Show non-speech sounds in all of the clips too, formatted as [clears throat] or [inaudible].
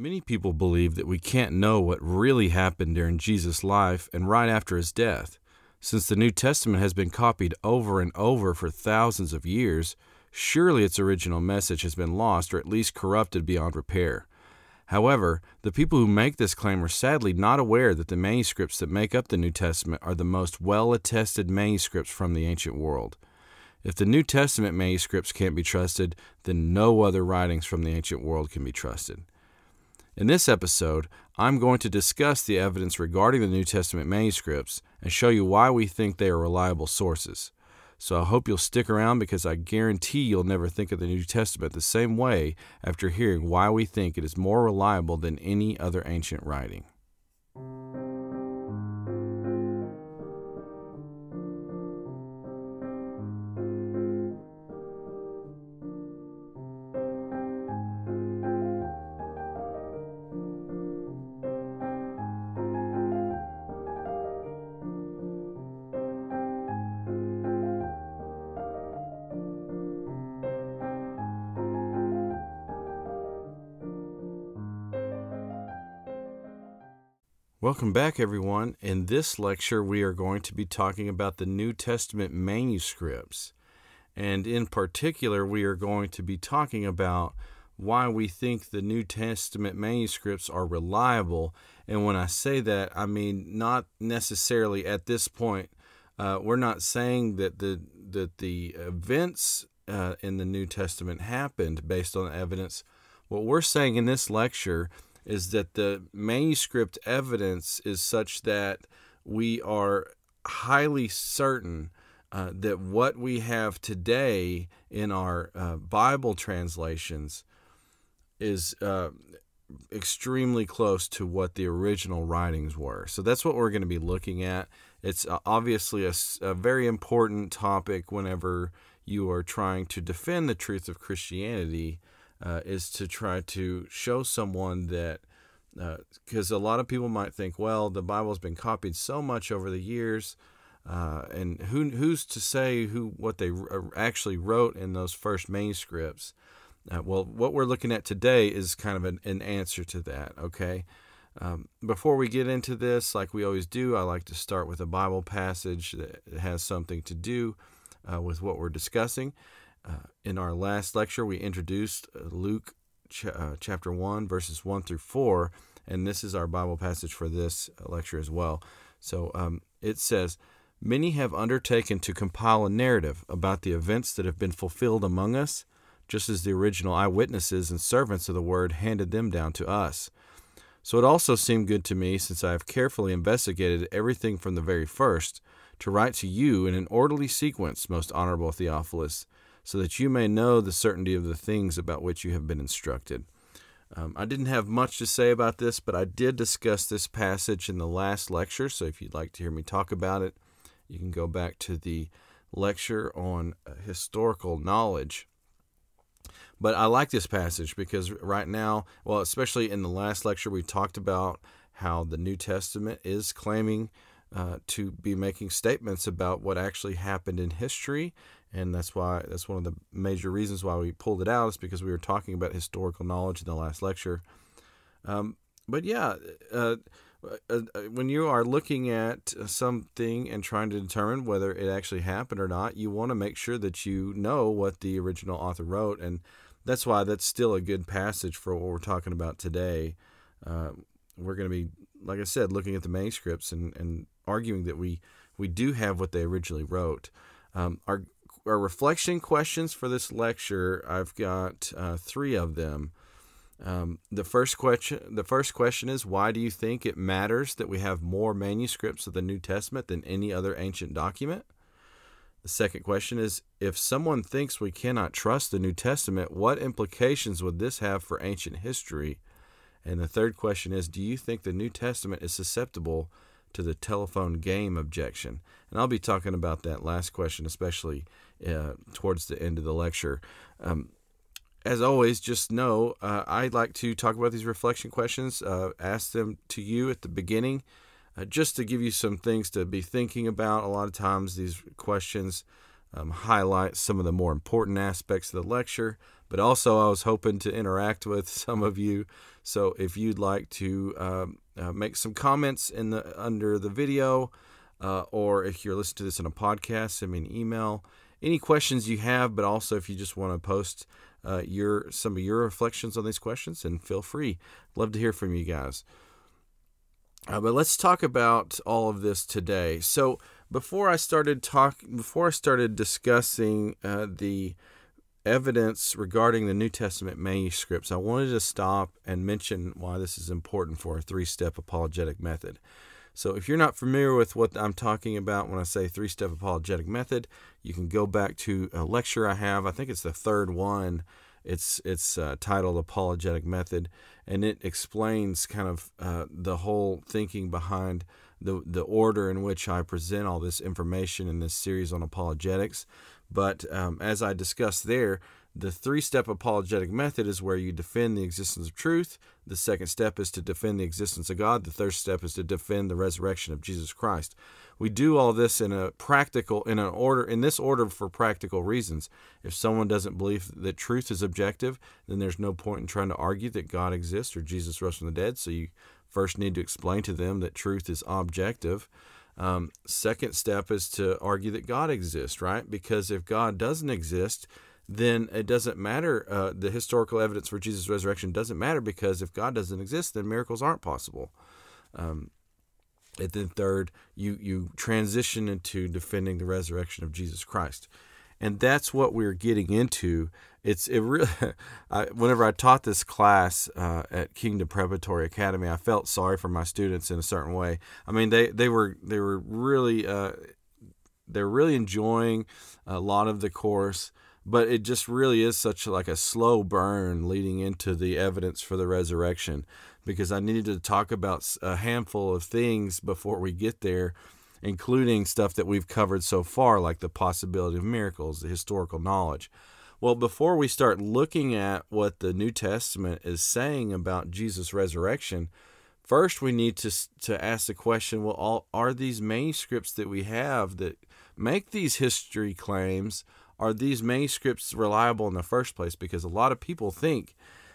Many people believe that we can't know what really happened during Jesus' life and right after his death. Since the New Testament has been copied over and over for thousands of years, surely its original message has been lost or at least corrupted beyond repair. However, the people who make this claim are sadly not aware that the manuscripts that make up the New Testament are the most well attested manuscripts from the ancient world. If the New Testament manuscripts can't be trusted, then no other writings from the ancient world can be trusted. In this episode, I'm going to discuss the evidence regarding the New Testament manuscripts and show you why we think they are reliable sources. So I hope you'll stick around because I guarantee you'll never think of the New Testament the same way after hearing why we think it is more reliable than any other ancient writing. Welcome back, everyone. In this lecture, we are going to be talking about the New Testament manuscripts. And in particular, we are going to be talking about why we think the New Testament manuscripts are reliable. And when I say that, I mean not necessarily at this point. Uh, we're not saying that the that the events uh, in the New Testament happened based on evidence. What we're saying in this lecture is that the manuscript evidence is such that we are highly certain uh, that what we have today in our uh, Bible translations is uh, extremely close to what the original writings were. So that's what we're going to be looking at. It's uh, obviously a, a very important topic whenever you are trying to defend the truth of Christianity uh, is to try to show someone that because uh, a lot of people might think, well, the Bible's been copied so much over the years, uh, and who who's to say who what they uh, actually wrote in those first manuscripts? Uh, well, what we're looking at today is kind of an, an answer to that. Okay. Um, before we get into this, like we always do, I like to start with a Bible passage that has something to do uh, with what we're discussing. Uh, in our last lecture, we introduced uh, Luke ch- uh, chapter 1, verses 1 through 4, and this is our Bible passage for this lecture as well. So um, it says, Many have undertaken to compile a narrative about the events that have been fulfilled among us, just as the original eyewitnesses and servants of the word handed them down to us. So it also seemed good to me, since I have carefully investigated everything from the very first, to write to you in an orderly sequence, most honorable Theophilus, so that you may know the certainty of the things about which you have been instructed. Um, I didn't have much to say about this, but I did discuss this passage in the last lecture. So if you'd like to hear me talk about it, you can go back to the lecture on uh, historical knowledge. But I like this passage because right now, well, especially in the last lecture, we talked about how the New Testament is claiming uh, to be making statements about what actually happened in history and that's why that's one of the major reasons why we pulled it out is because we were talking about historical knowledge in the last lecture. Um, but yeah, uh, uh, uh, when you are looking at something and trying to determine whether it actually happened or not, you want to make sure that you know what the original author wrote, and that's why that's still a good passage for what we're talking about today. Uh, we're going to be, like I said, looking at the manuscripts and, and arguing that we we do have what they originally wrote. Um, our our reflection questions for this lecture, I've got uh, three of them. Um, the first question, the first question is, why do you think it matters that we have more manuscripts of the New Testament than any other ancient document? The second question is, if someone thinks we cannot trust the New Testament, what implications would this have for ancient history? And the third question is, do you think the New Testament is susceptible to the telephone game objection? And I'll be talking about that last question, especially uh, towards the end of the lecture. Um, as always, just know uh, I like to talk about these reflection questions, uh, ask them to you at the beginning, uh, just to give you some things to be thinking about. A lot of times, these questions um, highlight some of the more important aspects of the lecture, But also, I was hoping to interact with [laughs] some of you. So if you'd like to um, uh, make some comments in the under the video, uh, or if you're listening to this in a podcast, send me an email. Any questions you have, but also if you just want to post uh, your some of your reflections on these questions, and feel free. Love to hear from you guys. Uh, but let's talk about all of this today. So before I started talk, before I started discussing uh, the evidence regarding the New Testament manuscripts, I wanted to stop and mention why this is important for a three-step apologetic method. So if you're not familiar with what I'm talking about when I say three-step apologetic method, you can go back to a lecture I have. I think it's the third one. It's it's uh, titled Apologetic Method, and it explains kind of uh, the whole thinking behind the the order in which I present all this information in this series on apologetics. But um, as I discussed there, the three step apologetic method is where you defend the existence of truth. The second step is to defend the existence of God. The third step is to defend the resurrection of Jesus Christ. We do all this in a practical, in an order, in this order for practical reasons. If someone doesn't believe that truth is objective, then there's no point in trying to argue that God exists or Jesus rose from the dead. So you first need to explain to them that truth is objective. Um, second step is to argue that God exists, right? Because if God doesn't exist, then it doesn't matter. Uh, the historical evidence for Jesus' resurrection doesn't matter because if God doesn't exist, then miracles aren't possible. Um, and then third, you you transition into defending the resurrection of Jesus Christ, and that's what we're getting into. It's it really. [laughs] I, whenever I taught this class uh, at Kingdom Preparatory Academy, I felt sorry for my students in a certain way. I mean, they they were they were really uh, they're really enjoying a lot of the course but it just really is such like a slow burn leading into the evidence for the resurrection because I needed to talk about a handful of things before we get there including stuff that we've covered so far like the possibility of miracles the historical knowledge. Well before we start looking at what the New Testament is saying about Jesus resurrection first we need to to ask the question well all, are these manuscripts that we have that make these history claims are these manuscripts reliable in the first place? Because a lot of people think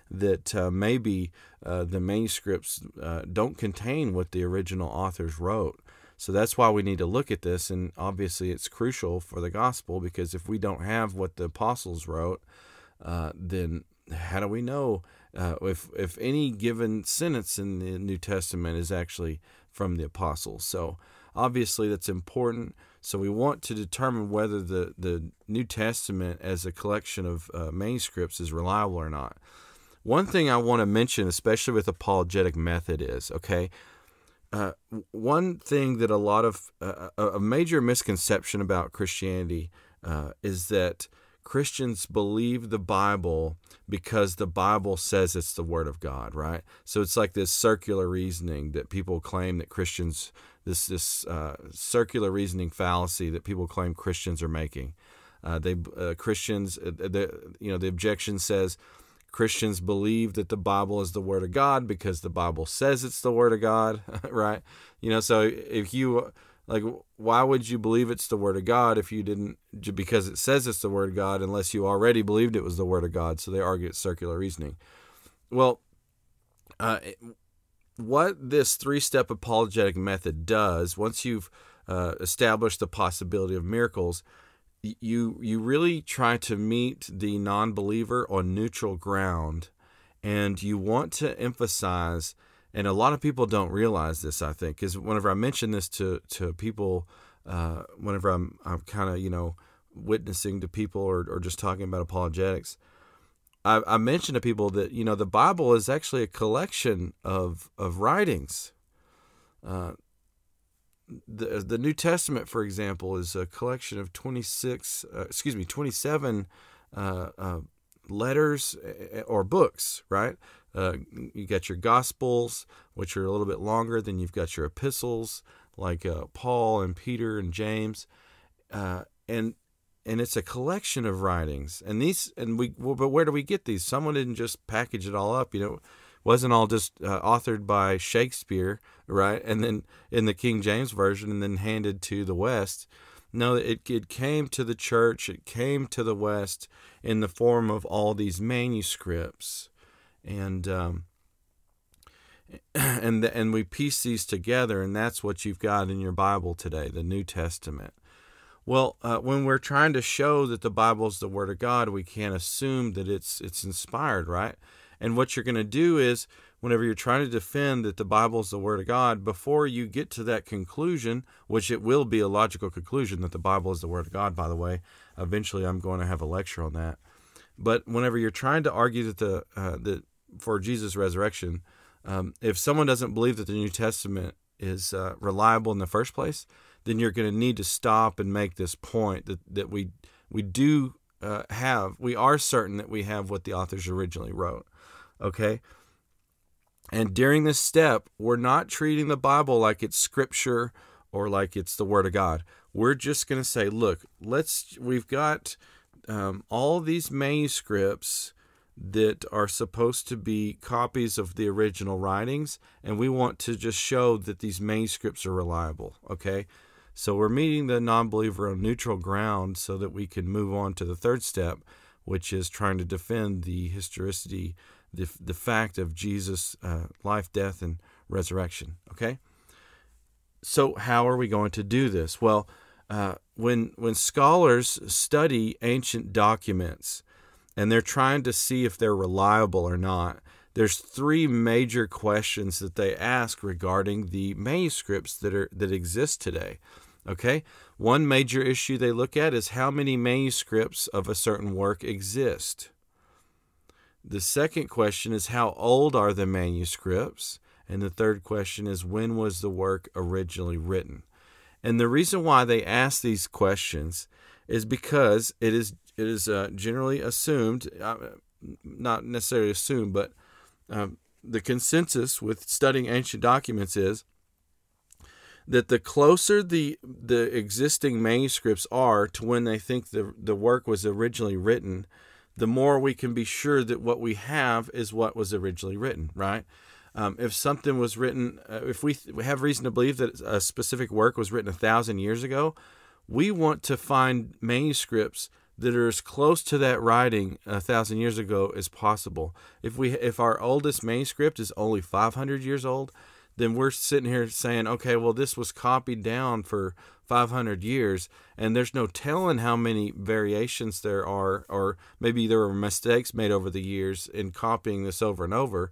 that uh, maybe uh, the manuscripts uh, don't contain what the original authors wrote. So that's why we need to look at this. And obviously, it's crucial for the gospel because if we don't have what the apostles wrote, uh, then how do we know uh, if if any given sentence in the New Testament is actually from the apostles? So obviously, that's important. So we want to determine whether the, the New Testament as a collection of uh, manuscripts is reliable or not. One thing I want to mention, especially with apologetic method, is okay. Uh, one thing that a lot of uh, a major misconception about Christianity uh, is that Christians believe the Bible because the Bible says it's the Word of God, right? So it's like this circular reasoning that people claim that Christians this this uh, circular reasoning fallacy that people claim Christians are making. Uh, they uh, Christians, uh, the you know the objection says Christians believe that the Bible is the Word of God because the Bible says it's the Word of God, [laughs] right? You know, so if you like, why would you believe it's the Word of God if you didn't because it says it's the Word of God unless you already believed it was the Word of God? So they argue it's circular reasoning. Well, uh, what this three step apologetic method does, once you've uh, established the possibility of miracles, you you really try to meet the non-believer on neutral ground and you want to emphasize and a lot of people don't realize this i think because whenever i mention this to to people uh, whenever i'm i'm kind of you know witnessing to people or, or just talking about apologetics I, I mentioned to people that you know the Bible is actually a collection of of writings. Uh, the the New Testament, for example, is a collection of twenty six, uh, excuse me, twenty seven uh, uh letters eh, eh, or books. Right? Uh, you got your Gospels, which are a little bit longer. Then you've got your epistles, like uh, Paul and Peter and James, and and it's a collection of writings. And these and we well, but where do we get these? Someone didn't just package it all up you know? Wasn't all just uh, authored by shakespeare right? And then in the king james version and then handed to the west. No, it, it came to the church, it came to the West in the form of all these manuscripts. And um, and the, and we piece these together, and that's what you've got in your Bible today, the New Testament. Well, uh, when we're trying to show that the Bible is the Word of God, we can't assume that it's it's inspired, right? And what you're going to do is, whenever you're trying to defend that the Bible is the Word of God, before you get to that conclusion, which it will be a logical conclusion that the Bible is the Word of God, by the way, eventually I'm going to have a lecture on that. But whenever you're trying to argue that the uh, that for Jesus' resurrection, um, if someone doesn't believe that the New Testament is uh, reliable in the first place, then you're going to need to stop and make this point that, that we we do uh, have we are certain that we have what the authors originally wrote. Okay. And during this step, we're not treating the Bible like it's scripture or like it's the Word of God. We're just going to say, look, let's, we've got um, all these manuscripts that are supposed to be copies of the original writings, and we want to just show that these manuscripts are reliable. Okay, so we're meeting the non believer on neutral ground so that we can move on to the third step, which is trying to defend the historicity, the, the fact of Jesus' uh, life, death, and resurrection. Okay, so how are we going to do this? Well, uh, when when scholars study ancient documents, and they're trying to see if they're reliable or not. There's three major questions that they ask regarding the manuscripts that are that exist today. Okay? One major issue they look at is how many manuscripts of a certain work exist. The second question is how old are the manuscripts? And the third question is when was the work originally written? And the reason why they ask these questions is because it is it is uh, generally assumed, uh, not necessarily assumed, but um, the consensus with studying ancient documents is that the closer the the existing manuscripts are to when they think the the work was originally written, the more we can be sure that what we have is what was originally written. Right? Um, if something was written, uh, if we, th- we have reason to believe that a specific work was written a thousand years ago, we want to find manuscripts that are as close to that writing a thousand years ago as possible. If we if our oldest manuscript is only 500 years old, then we're sitting here saying, okay, well this was copied down for 500 years, and there's no telling how many variations there are, or maybe there were mistakes made over the years in copying this over and over.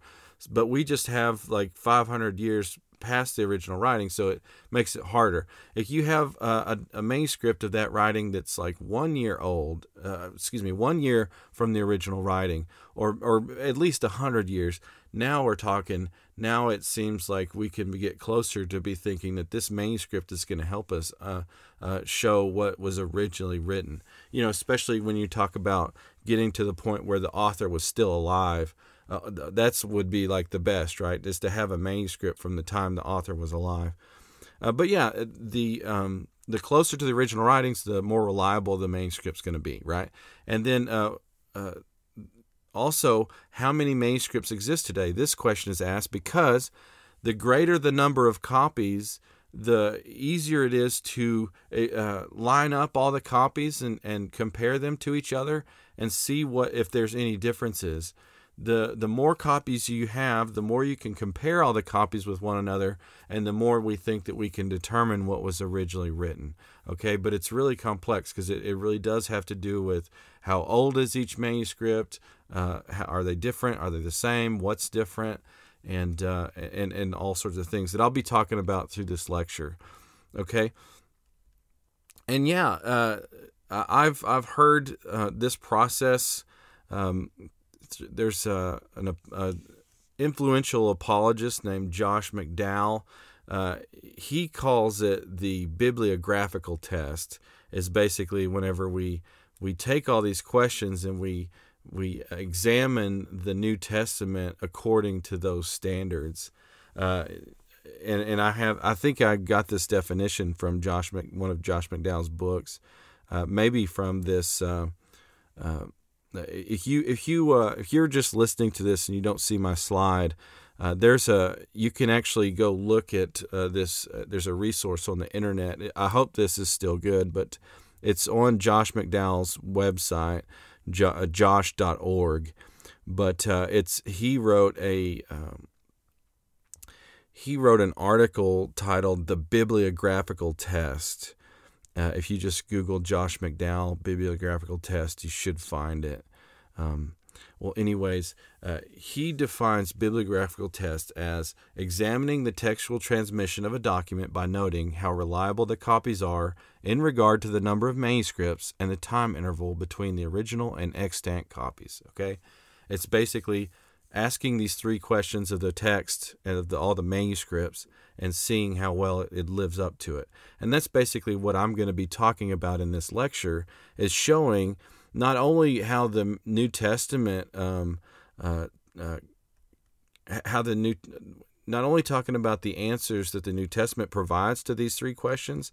But we just have like 500 years past the original writing, so it makes it harder. If you have a, a manuscript of that writing that's like one year old, uh, excuse me, one year from the original writing, or or at least a hundred years, now we're talking. Now it seems like we can get closer to be thinking that this manuscript is going to help us uh, uh, show what was originally written. You know, especially when you talk about getting to the point where the author was still alive uh, that's would be like the best, right? Is to have a manuscript from the time the author was alive. Uh, but yeah, uh, the um, the closer to the original writings, the more reliable the manuscript's going to be, right? And then uh, uh, also, how many manuscripts exist today? This question is asked because the greater the number of copies, the easier it is to uh, line up all the copies and, and compare them to each other and see what if there's any differences the the more copies you have, the more you can compare all the copies with one another, and the more we think that we can determine what was originally written. Okay, but it's really complex because it, it really does have to do with how old is each manuscript, uh, how, are they different, are they the same, what's different, and uh, and and all sorts of things that I'll be talking about through this lecture. Okay, and yeah, uh, I've I've heard uh, this process. Um, there's a, an a influential apologist named Josh McDowell. Uh, he calls it the bibliographical test. Is basically whenever we we take all these questions and we we examine the New Testament according to those standards. Uh, and and I have I think I got this definition from Josh Mc, one of Josh McDowell's books, uh, maybe from this uh, uh if you if you uh, if you're just listening to this and you don't see my slide, Uh, there's a you can actually go look at uh, this. Uh, there's a resource on the internet. I hope this is still good, but it's on Josh McDowell's website, uh, josh.org. But uh, it's he wrote a um, he wrote an article titled "The Bibliographical Test." Uh, if you just Google Josh McDowell bibliographical test, you should find it. Um, well, anyways, uh, he defines bibliographical test as examining the textual transmission of a document by noting how reliable the copies are in regard to the number of manuscripts and the time interval between the original and extant copies. Okay, it's basically asking these three questions of the text and of the, all the manuscripts and seeing how well it, lives up to it. And that's basically what I'm going to be talking about in this lecture is showing not only how the New Testament, um, uh, uh, how the new, not only talking about the answers that the New Testament provides to these three questions,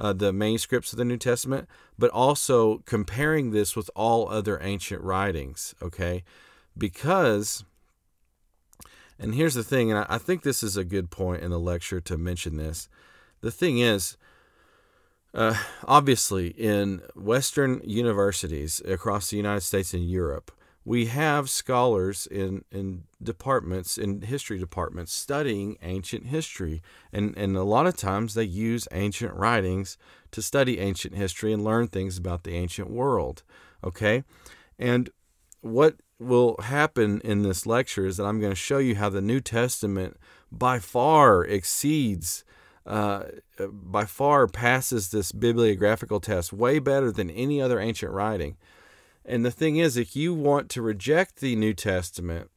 uh, the manuscripts of the New Testament, but also comparing this with all other ancient writings. Okay, because, and here's the thing, and I, think this is a good point in the lecture to mention this. The thing is, uh, obviously, in Western universities across the United States and Europe, we have scholars in, in departments, in history departments, studying ancient history. And, and a lot of times they use ancient writings to study ancient history and learn things about the ancient world. Okay? And what will happen in this lecture is that I'm going to show you how the New Testament by far exceeds uh, by far passes this bibliographical test way better than any other ancient writing. And the thing is, if you want to reject the New Testament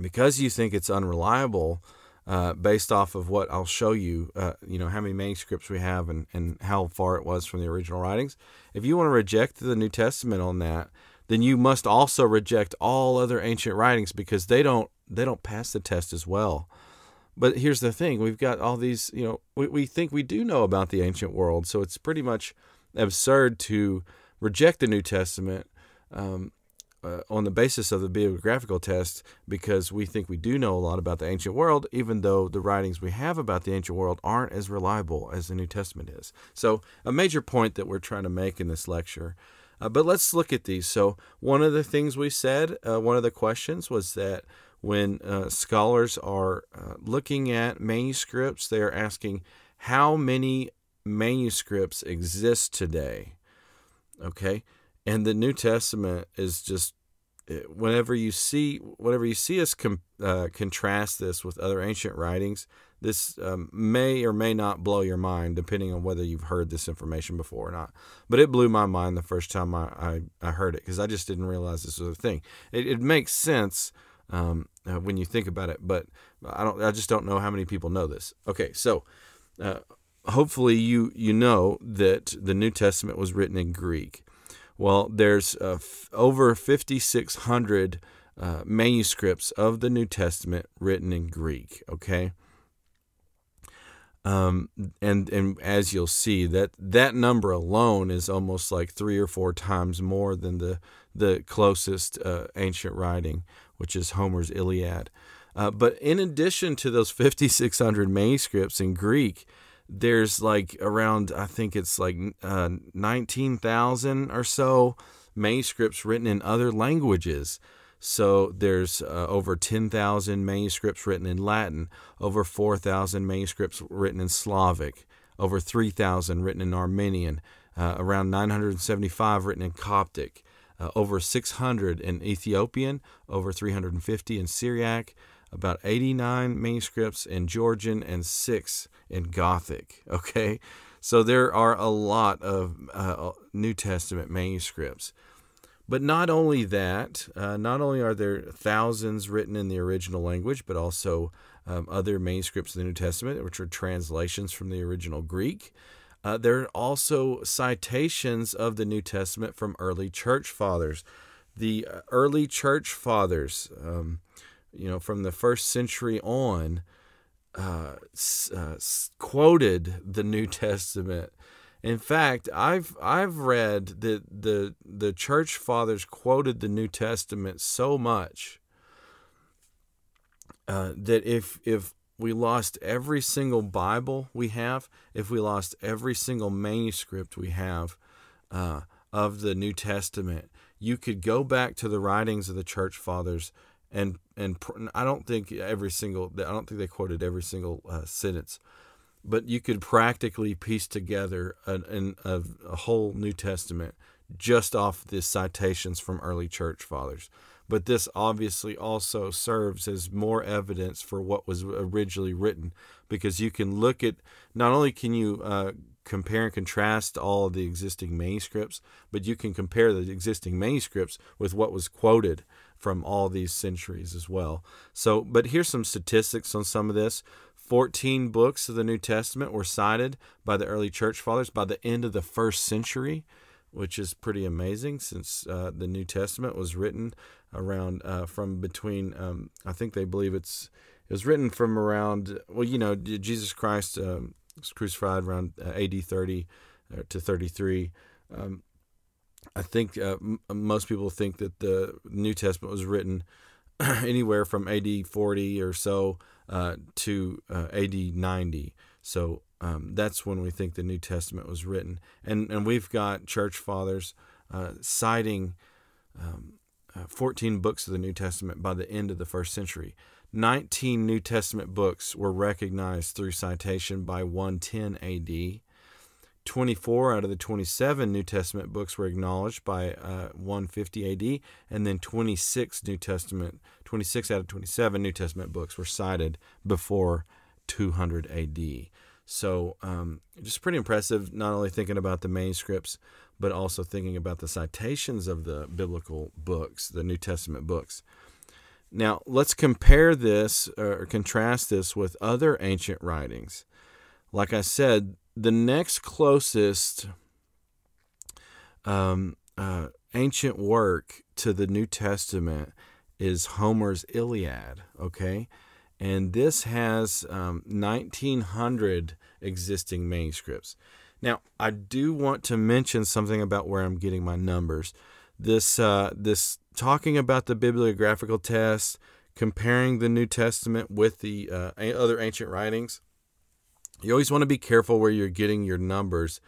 because you think it's unreliable, uh, based off of what I'll show you, uh, you know, how many manuscripts we have and, and how far it was from the original writings. If you want to reject the New Testament on that, then you must also reject all other ancient writings because they don't they don't pass the test as well. But here's the thing we've got all these, you know, we, we think we do know about the ancient world. So it's pretty much absurd to reject the New Testament um, uh, on the basis of the bibliographical test because we think we do know a lot about the ancient world, even though the writings we have about the ancient world aren't as reliable as the New Testament is. So, a major point that we're trying to make in this lecture. Uh, but let's look at these. So, one of the things we said, uh, one of the questions was that when uh, scholars are uh, looking at manuscripts, they are asking how many manuscripts exist today. Okay, and the New Testament is just eh, whenever you see whenever you see us com- uh, contrast this with other ancient writings, this um, may or may not blow your mind, depending on whether you've heard this information before or not. But it blew my mind the first time I, I, I heard it because I just didn't realize this was a thing. It, it makes sense um, uh, when you think about it. But I don't. I just don't know how many people know this. Okay, so uh, hopefully you you know that the New Testament was written in Greek. Well, there's uh, f- over 5,600 uh, manuscripts of the New Testament written in Greek. Okay. Um, and and as you'll see, that that number alone is almost like three or four times more than the the closest uh, ancient writing which is Homer's Iliad. Uh, but in addition to those 5,600 manuscripts in Greek, there's like around, I think it's like uh, 19,000 or so manuscripts written in other languages. So there's uh, over 10,000 manuscripts written in Latin, over 4,000 manuscripts written in Slavic, over 3,000 written in Armenian, uh, around 975 written in Coptic, uh, over 600 in Ethiopian, over 350 in Syriac, about 89 manuscripts in Georgian, and six in Gothic. [laughs] Okay, so there are a lot of uh, New Testament manuscripts. But not only that, uh, not only are there thousands written in the original language, but also um, other manuscripts of the New Testament, which are translations from the original Greek. Uh, there are also citations of the New Testament from early church fathers. The uh, early church fathers, um, you know, from the first century on, uh, uh, quoted the New [laughs] Testament. In fact, I've I've read that the the church fathers quoted the New Testament so much uh, that if if we lost every single Bible we have, if we lost every single manuscript we have uh, of the New Testament, you could go back to the writings of the church fathers and and I don't think every single I don't think they quoted every single uh, sentence, but you could practically piece together an, a, a whole New Testament just off the citations from early church fathers. But this obviously also serves as more evidence for what was originally written because you can look at not only can you uh, compare and contrast all of the existing manuscripts, but you can compare the existing manuscripts with what was quoted from all these centuries as well. So, but here's some statistics on some of this. 14 books of the New Testament were cited by the early church fathers by the end of the first century, which is pretty amazing since uh, the New Testament was written around uh, from between, um, I think they believe it's, it was written from around, well, you know, Jesus Christ um, was crucified around uh, AD 30 uh, to 33. Um, I think uh, m- most people think that the New Testament was written [clears throat] anywhere from AD 40 or so uh, to uh, AD 90. So um, that's when we think the New Testament was written. And, and we've got church fathers uh, citing um, uh, 14 books of the New Testament by the end of the first century. 19 New Testament books were recognized through citation by 110 AD. 24 out of the 27 New Testament books were acknowledged by uh, 150 AD, and then 26 New Testament, 26 out of 27 New Testament books were cited before 200 AD. So, um, just pretty impressive, not only thinking about the manuscripts, but also thinking about the citations of the biblical books, the New Testament books. Now, let's compare this or contrast this with other ancient writings. Like I said, the next closest um, uh, ancient work to the New Testament is Homer's Iliad, okay? And this has um, 1,900 existing manuscripts. Now, I do want to mention something about where I'm getting my numbers. This, uh, this talking about the bibliographical test, comparing the New Testament with the uh, other ancient writings you always want to be careful where you're getting your numbers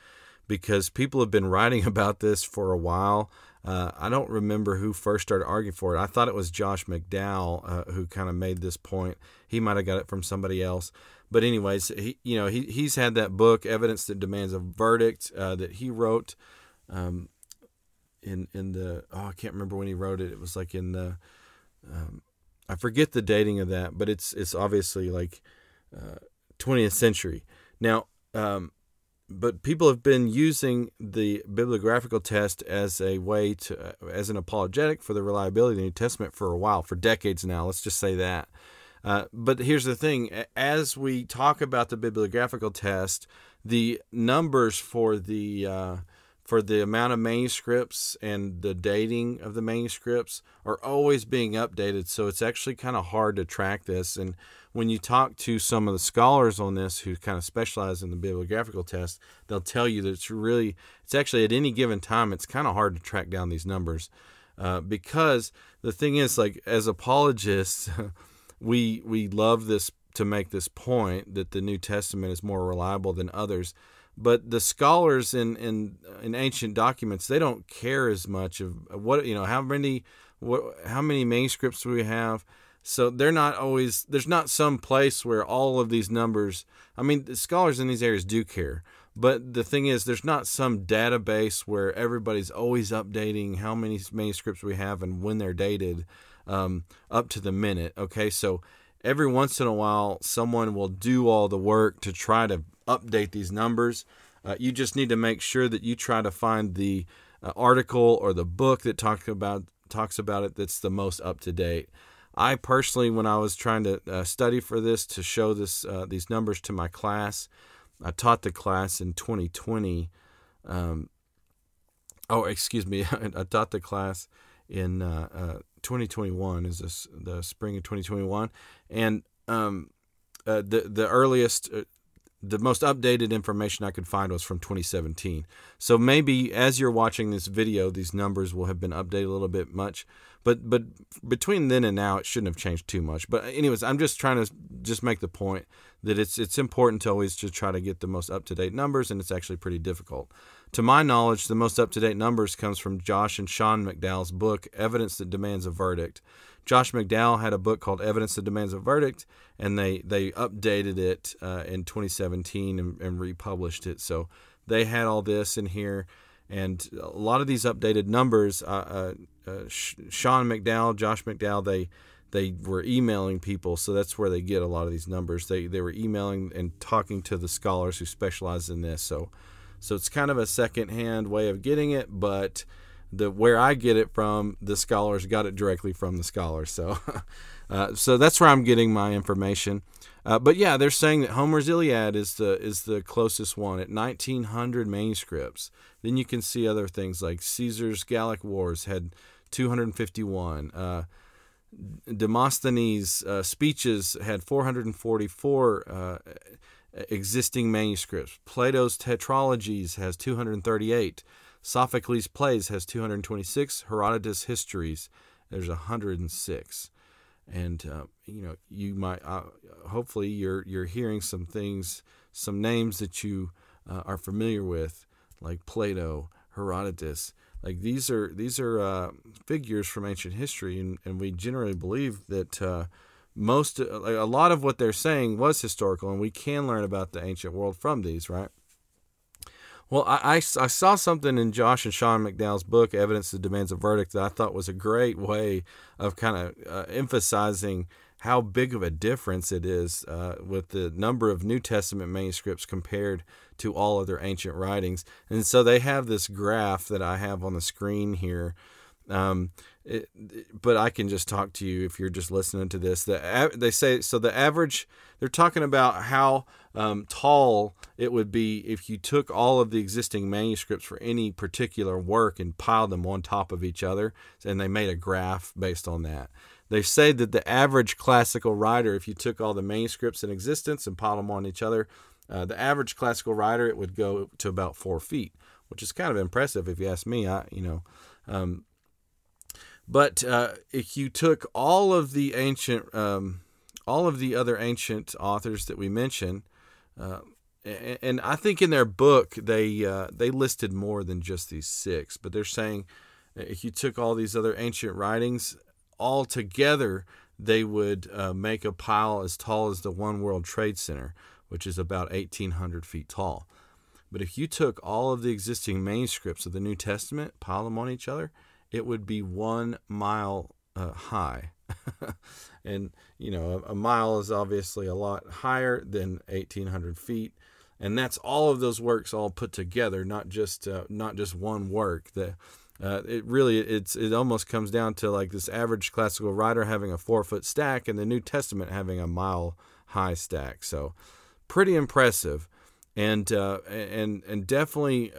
because people have been [laughs] writing about this for a while. Uh, I don't remember who first started arguing for it. I thought it was Josh McDowell uh, who kind of made this point. He might have got it from somebody else. But anyways, he you know he he's had that book, Evidence That Demands a Verdict, uh, that he wrote. Um, in in the oh I can't remember when he wrote it. It was like in the um, I forget the dating of that, but it's it's obviously like uh, 20th century. Now, um, but people have been using the bibliographical test as a way to, uh, as an apologetic for the reliability of the New Testament for a while, for decades now. Let's just say that. Uh, but here's the thing: as we talk about the bibliographical test, the numbers for the uh, for the amount of manuscripts and the dating of the manuscripts are always being updated. So it's actually kind of hard to track this. And when you talk to some of the scholars on this who kind of specialize in the bibliographical test, they'll tell you that it's really, it's actually at any given time, it's kind of hard to track down these numbers. Uh, because the thing is, like, as apologists, [laughs] we, we love this to make this point that the New Testament is more reliable than others but the scholars in, in in ancient documents they don't care as much of what you know how many what how many manuscripts we have so they're not always there's not some place where all of these numbers i mean the scholars in these areas do care but the thing is there's not some database where everybody's always updating how many manuscripts we have and when they're dated um, up to the minute okay so every once in a while someone will do all the work to try to update these numbers. Uh, you just need to make sure that you try to find the uh, article or the book that talks about talks about it that's the most up to date. I personally, when I was trying to uh, study for this to show this uh, these numbers to my class, I taught the class in 2020. Um, oh, excuse me, [laughs] I taught the class in uh, uh, 2021 is this the spring of 2021 and um, uh, the the earliest uh, the most updated information I could find was from 2017. So maybe as you're watching this video, these numbers will have been updated a little bit much. But but between then and now, it shouldn't have changed too much. But anyways, I'm just trying to just make the point that it's it's important to always just try to get the most up to date numbers, and it's actually pretty difficult. To my knowledge, the most up to date numbers comes from Josh and Sean McDowell's book, Evidence That Demands a Verdict. Josh McDowell had a book called Evidence That Demands a Verdict, and they they updated it uh, in 2017 and, and, republished it. So they had all this in here, and a lot of these updated numbers. Uh, uh, uh Sean McDowell, Josh McDowell, they they were emailing people, so that's where they get a lot of these numbers. They they were emailing and talking to the scholars who specialize in this. So so it's kind of a secondhand way of getting it, but the where I get it from, the scholars got it directly from the scholars. So, [laughs] uh, so that's where I'm getting my information. Uh, but yeah, they're saying that Homer's Iliad is the is the closest one at 1900 manuscripts. Then you can see other things like Caesar's Gallic Wars had 251. Uh, Demosthenes' uh, speeches had 444 uh, existing manuscripts. Plato's Tetralogies has 238. Sophocles' plays has 226. Herodotus' histories there's 106. And uh, you know you might uh, hopefully you're you're hearing some things, some names that you uh, are familiar with, like Plato, Herodotus. Like these are these are uh, figures from ancient history, and, and we generally believe that uh, most like a lot of what they're saying was historical, and we can learn about the ancient world from these, right? Well, I, I, I, saw something in Josh and Sean McDowell's book, Evidence That Demands a Verdict, that I thought was a great way of kind of uh, emphasizing how big of a difference it is uh, with the number of New Testament manuscripts compared to all other ancient writings. And so they have this graph that I have on the screen here. Um, it, but I can just talk to you if you're just listening to this. The, they say so. The average they're talking about how um, tall it would be if you took all of the existing manuscripts for any particular work and piled them on top of each other, and they made a graph based on that. They say that the average classical writer, if you took all the manuscripts in existence and piled them on each other, uh, the average classical writer it would go to about four feet, which is kind of impressive if you ask me. I you know. Um, but uh, if you took all of the ancient, um, all of the other ancient authors that we mentioned, uh, and, I think in their book they uh, they listed more than just these six, but they're saying uh, if you took all these other ancient writings all together, they would uh, make a pile as tall as the One World Trade Center, which is about 1,800 feet tall. But if you took all of the existing manuscripts of the New Testament, pile them on each other, it would be one mile uh, high. [laughs] and, you know, a, a, mile is obviously a lot higher than 1,800 feet. And that's all of those works all put together, not just uh, not just one work. The, uh, it really it's it almost comes down to like this average classical writer having a four foot stack and the New Testament having a mile high stack. So pretty impressive, and uh, and and definitely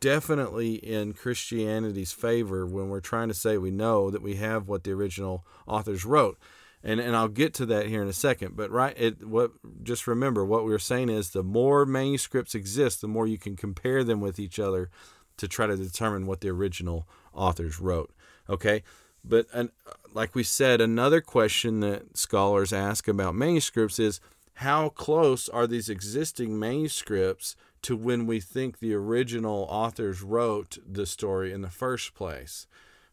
definitely in Christianity's favor when we're trying to say we know that we have what the original authors wrote. And, and I'll get to that here in a second. But right, it what just remember what we're saying is the more manuscripts exist, the more you can compare them with each other to try to determine what the original authors wrote. Okay, but and like we said, another question that scholars ask about manuscripts is how close are these existing manuscripts to when we think the original authors wrote the story in the first place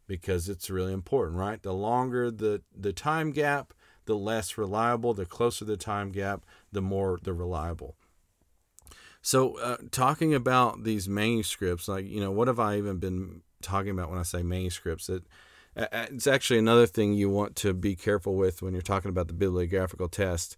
because it's really important right? The longer the the time gap the less reliable the closer the time gap the more the reliable. So uh, talking about these manuscripts like you know what have i even been talking about when i say manuscripts? It it's actually another thing you want to be careful with when you're talking about the bibliographical test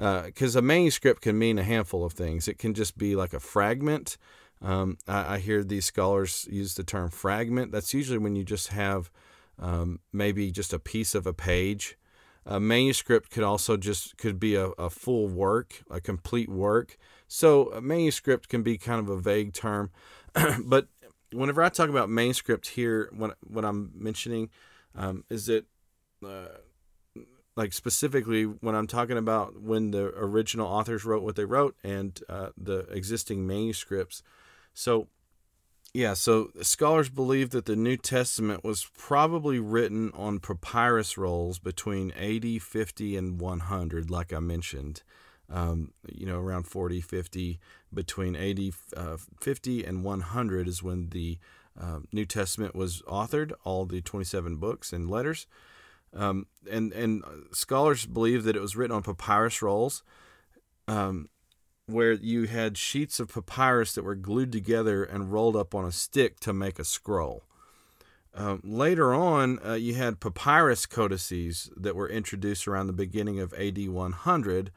because uh, a manuscript can mean a handful of things. It can just be like a fragment. Um, I, I, hear these scholars use the term fragment. That's usually when you just have um, maybe just a piece of a page. A manuscript could also just could be a, a full work, a complete work. So a manuscript can be kind of a vague term, [clears throat] but whenever I talk about manuscript here, what what I'm mentioning um, is that uh, like specifically when I'm talking about when the original authors wrote what they wrote and uh, the existing manuscripts. So, yeah, so scholars believe that the New Testament was probably written on papyrus rolls between 80, 50, and 100, like I mentioned. Um, you know, around 40, 50, between 80, uh, 50, and 100 is when the uh, New Testament was authored, all the 27 books and letters. Um, and and scholars believe that it was written on papyrus rolls, um, where you had sheets of papyrus that were glued together and rolled up on a stick to make a scroll. Um, later on, uh, you had papyrus codices that were introduced around the beginning of AD 100,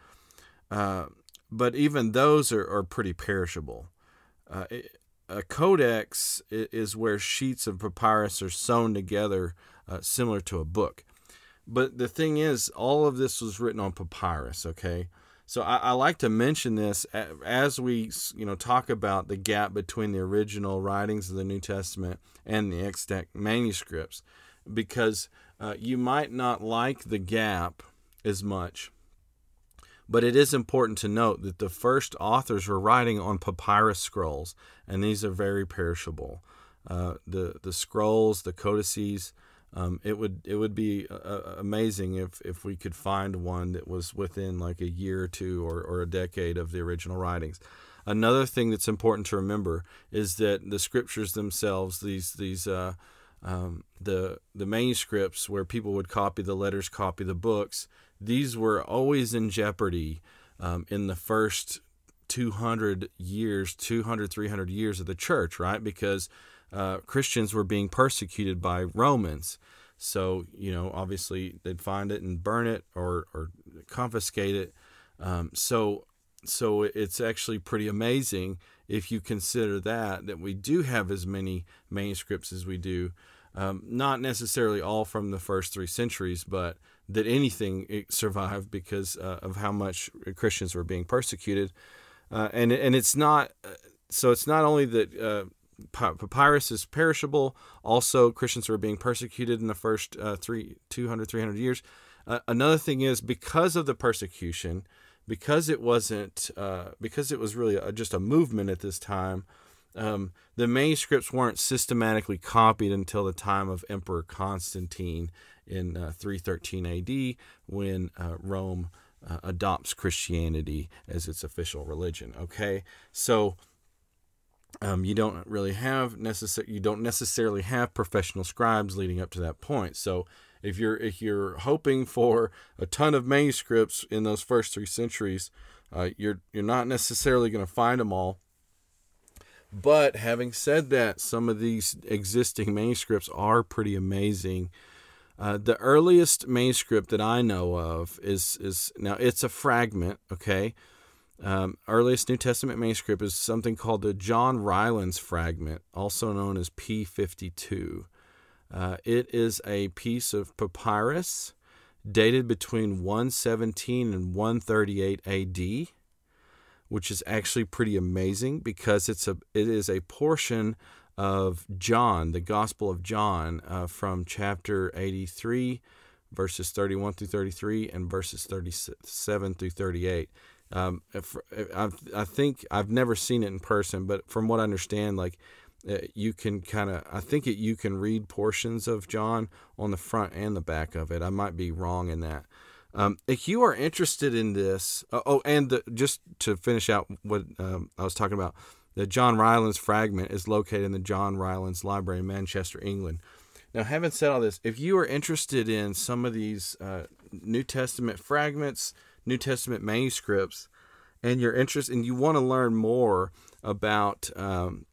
uh, but even those are, are pretty perishable. Uh, it, a codex is where sheets of papyrus are sewn together, uh, similar to a book. But the thing is, all of this was written on papyrus. Okay, so I, I, like to mention this as we you know talk about the gap between the original writings of the New Testament and the extant manuscripts, because uh, you might not like the gap as much. But it is important to note that the first authors were writing on papyrus scrolls, and these are very perishable. Uh, the the scrolls, the codices, um, it would it would be uh, uh, amazing if if we could find one that was within like a year or two or, or a decade of the original writings. Another thing that's important to remember is that the scriptures themselves, these these uh, um, the the manuscripts where people would copy the letters, copy the books, these were always in jeopardy um, in the first 200 years, 200, 300 years of the church, right? Because uh, Christians were being persecuted by Romans. So, you know, obviously they'd find it and burn it or, or confiscate it. Um, so, so it's actually pretty amazing if you consider that, that we do have as many manuscripts as we do. Um, not necessarily all from the first three centuries, but that anything survived because uh, of how much Christians were being persecuted. Uh, and and it's not uh, so it's not only that uh, papyrus is perishable. Also, Christians were being persecuted in the first uh, three, 200, 300 years. Uh, another thing is because of the persecution, because it wasn't, uh, because it was really a, just a movement at this time, um, the manuscripts weren't systematically copied until the time of Emperor Constantine in uh, 313 AD when uh, Rome uh, adopts Christianity as its official religion. Okay, so um, you don't really have necessary you don't necessarily have professional scribes leading up to that point. So if you're if you're hoping for a ton of manuscripts in those first three centuries, uh, you're you're not necessarily going to find them all. But having said that, some of these existing manuscripts are pretty amazing. Uh, the earliest manuscript that I know of is is now it's a fragment, okay, um, earliest New Testament manuscript is something called the John Rylands fragment, also known as P52. Uh, it is a piece of papyrus dated between 117 and 138 AD, which is actually pretty amazing because it's a it is a portion of John, the Gospel of John, uh, from chapter 83, verses 31 through 33, and verses 37 through 38. Um, if i think I've never seen it in person, but from what I understand, like uh, you can kind of, I think it, you can read portions of John on the front and the back of it. I might be wrong in that. Um, if you are interested in this, uh, oh, and the, just to finish out what um, I was talking about, the John Rylands fragment is located in the John Rylands Library in Manchester, England. Now, having said all this, if you are interested in some of these uh, New Testament fragments, New Testament manuscripts, and your interest, and you want to learn more about um,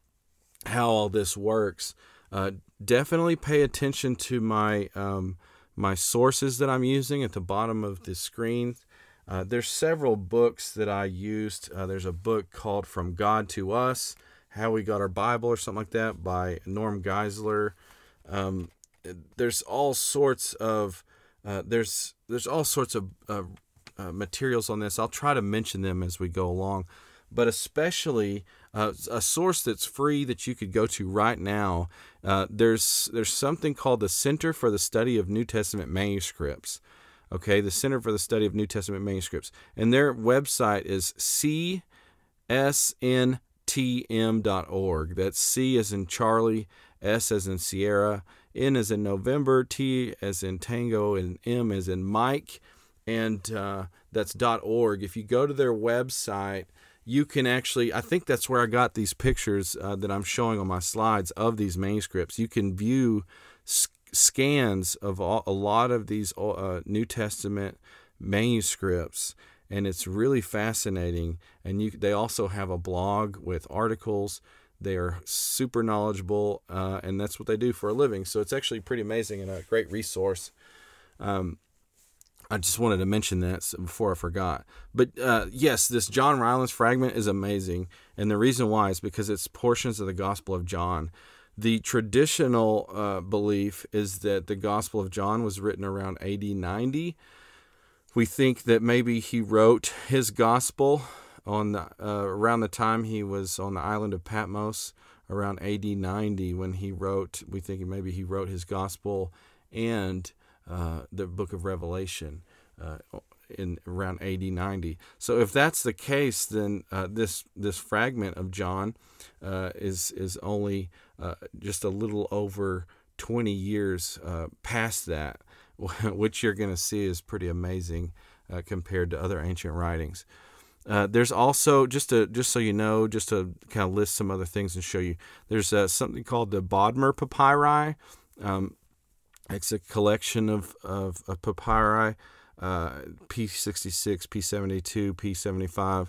how all this works, uh, definitely pay attention to my um, my sources that I'm using at the bottom of the screen. Uh, there's several books that I used. Uh, there's a book called From God to Us, How We Got Our Bible, or something like that, by Norm Geisler. Um, there's all sorts of uh, there's there's all sorts of uh, materials on this. I'll try to mention them as we go along, but especially uh, a source that's free that you could go to right now. Uh, there's there's something called the Center for the Study of New Testament Manuscripts. Okay, the Center for the Study of New Testament Manuscripts, and their website is csntm.org. That's C as in Charlie, S as in Sierra, N as in November, T as in Tango, and M as in Mike, and uh, that's dot .org. If you go to their website, you can actually i think that's where i got these pictures uh, that i'm showing on my slides of these manuscripts you can view scans of all, a lot of these uh, New Testament manuscripts, and it's really fascinating. And you, they also have a blog with articles. They are super knowledgeable, uh, and that's what they do for a living. So it's actually pretty amazing and a great resource. Um, I just wanted to mention that before I forgot. But uh, yes, this John Rylands fragment is amazing, and the reason why is because it's portions of the Gospel of John the traditional uh, belief is that the Gospel of John was written around AD 90. We think that maybe he wrote his gospel on the, uh, around the time he was on the island of Patmos, around AD 90, when he wrote. We think maybe he wrote his gospel and uh, the book of Revelation uh, in around AD 90. So if that's the case, then uh, this this fragment of John uh, is is only uh, just a little over 20 years past that, [laughs] which you're going to see is pretty amazing compared to other ancient writings. Uh, there's also just to just so you know, just to kind of list some other things and show you. There's uh, something called the Bodmer Papyri. Um, it's a collection of of, of papyri, uh, P66, P72, P75.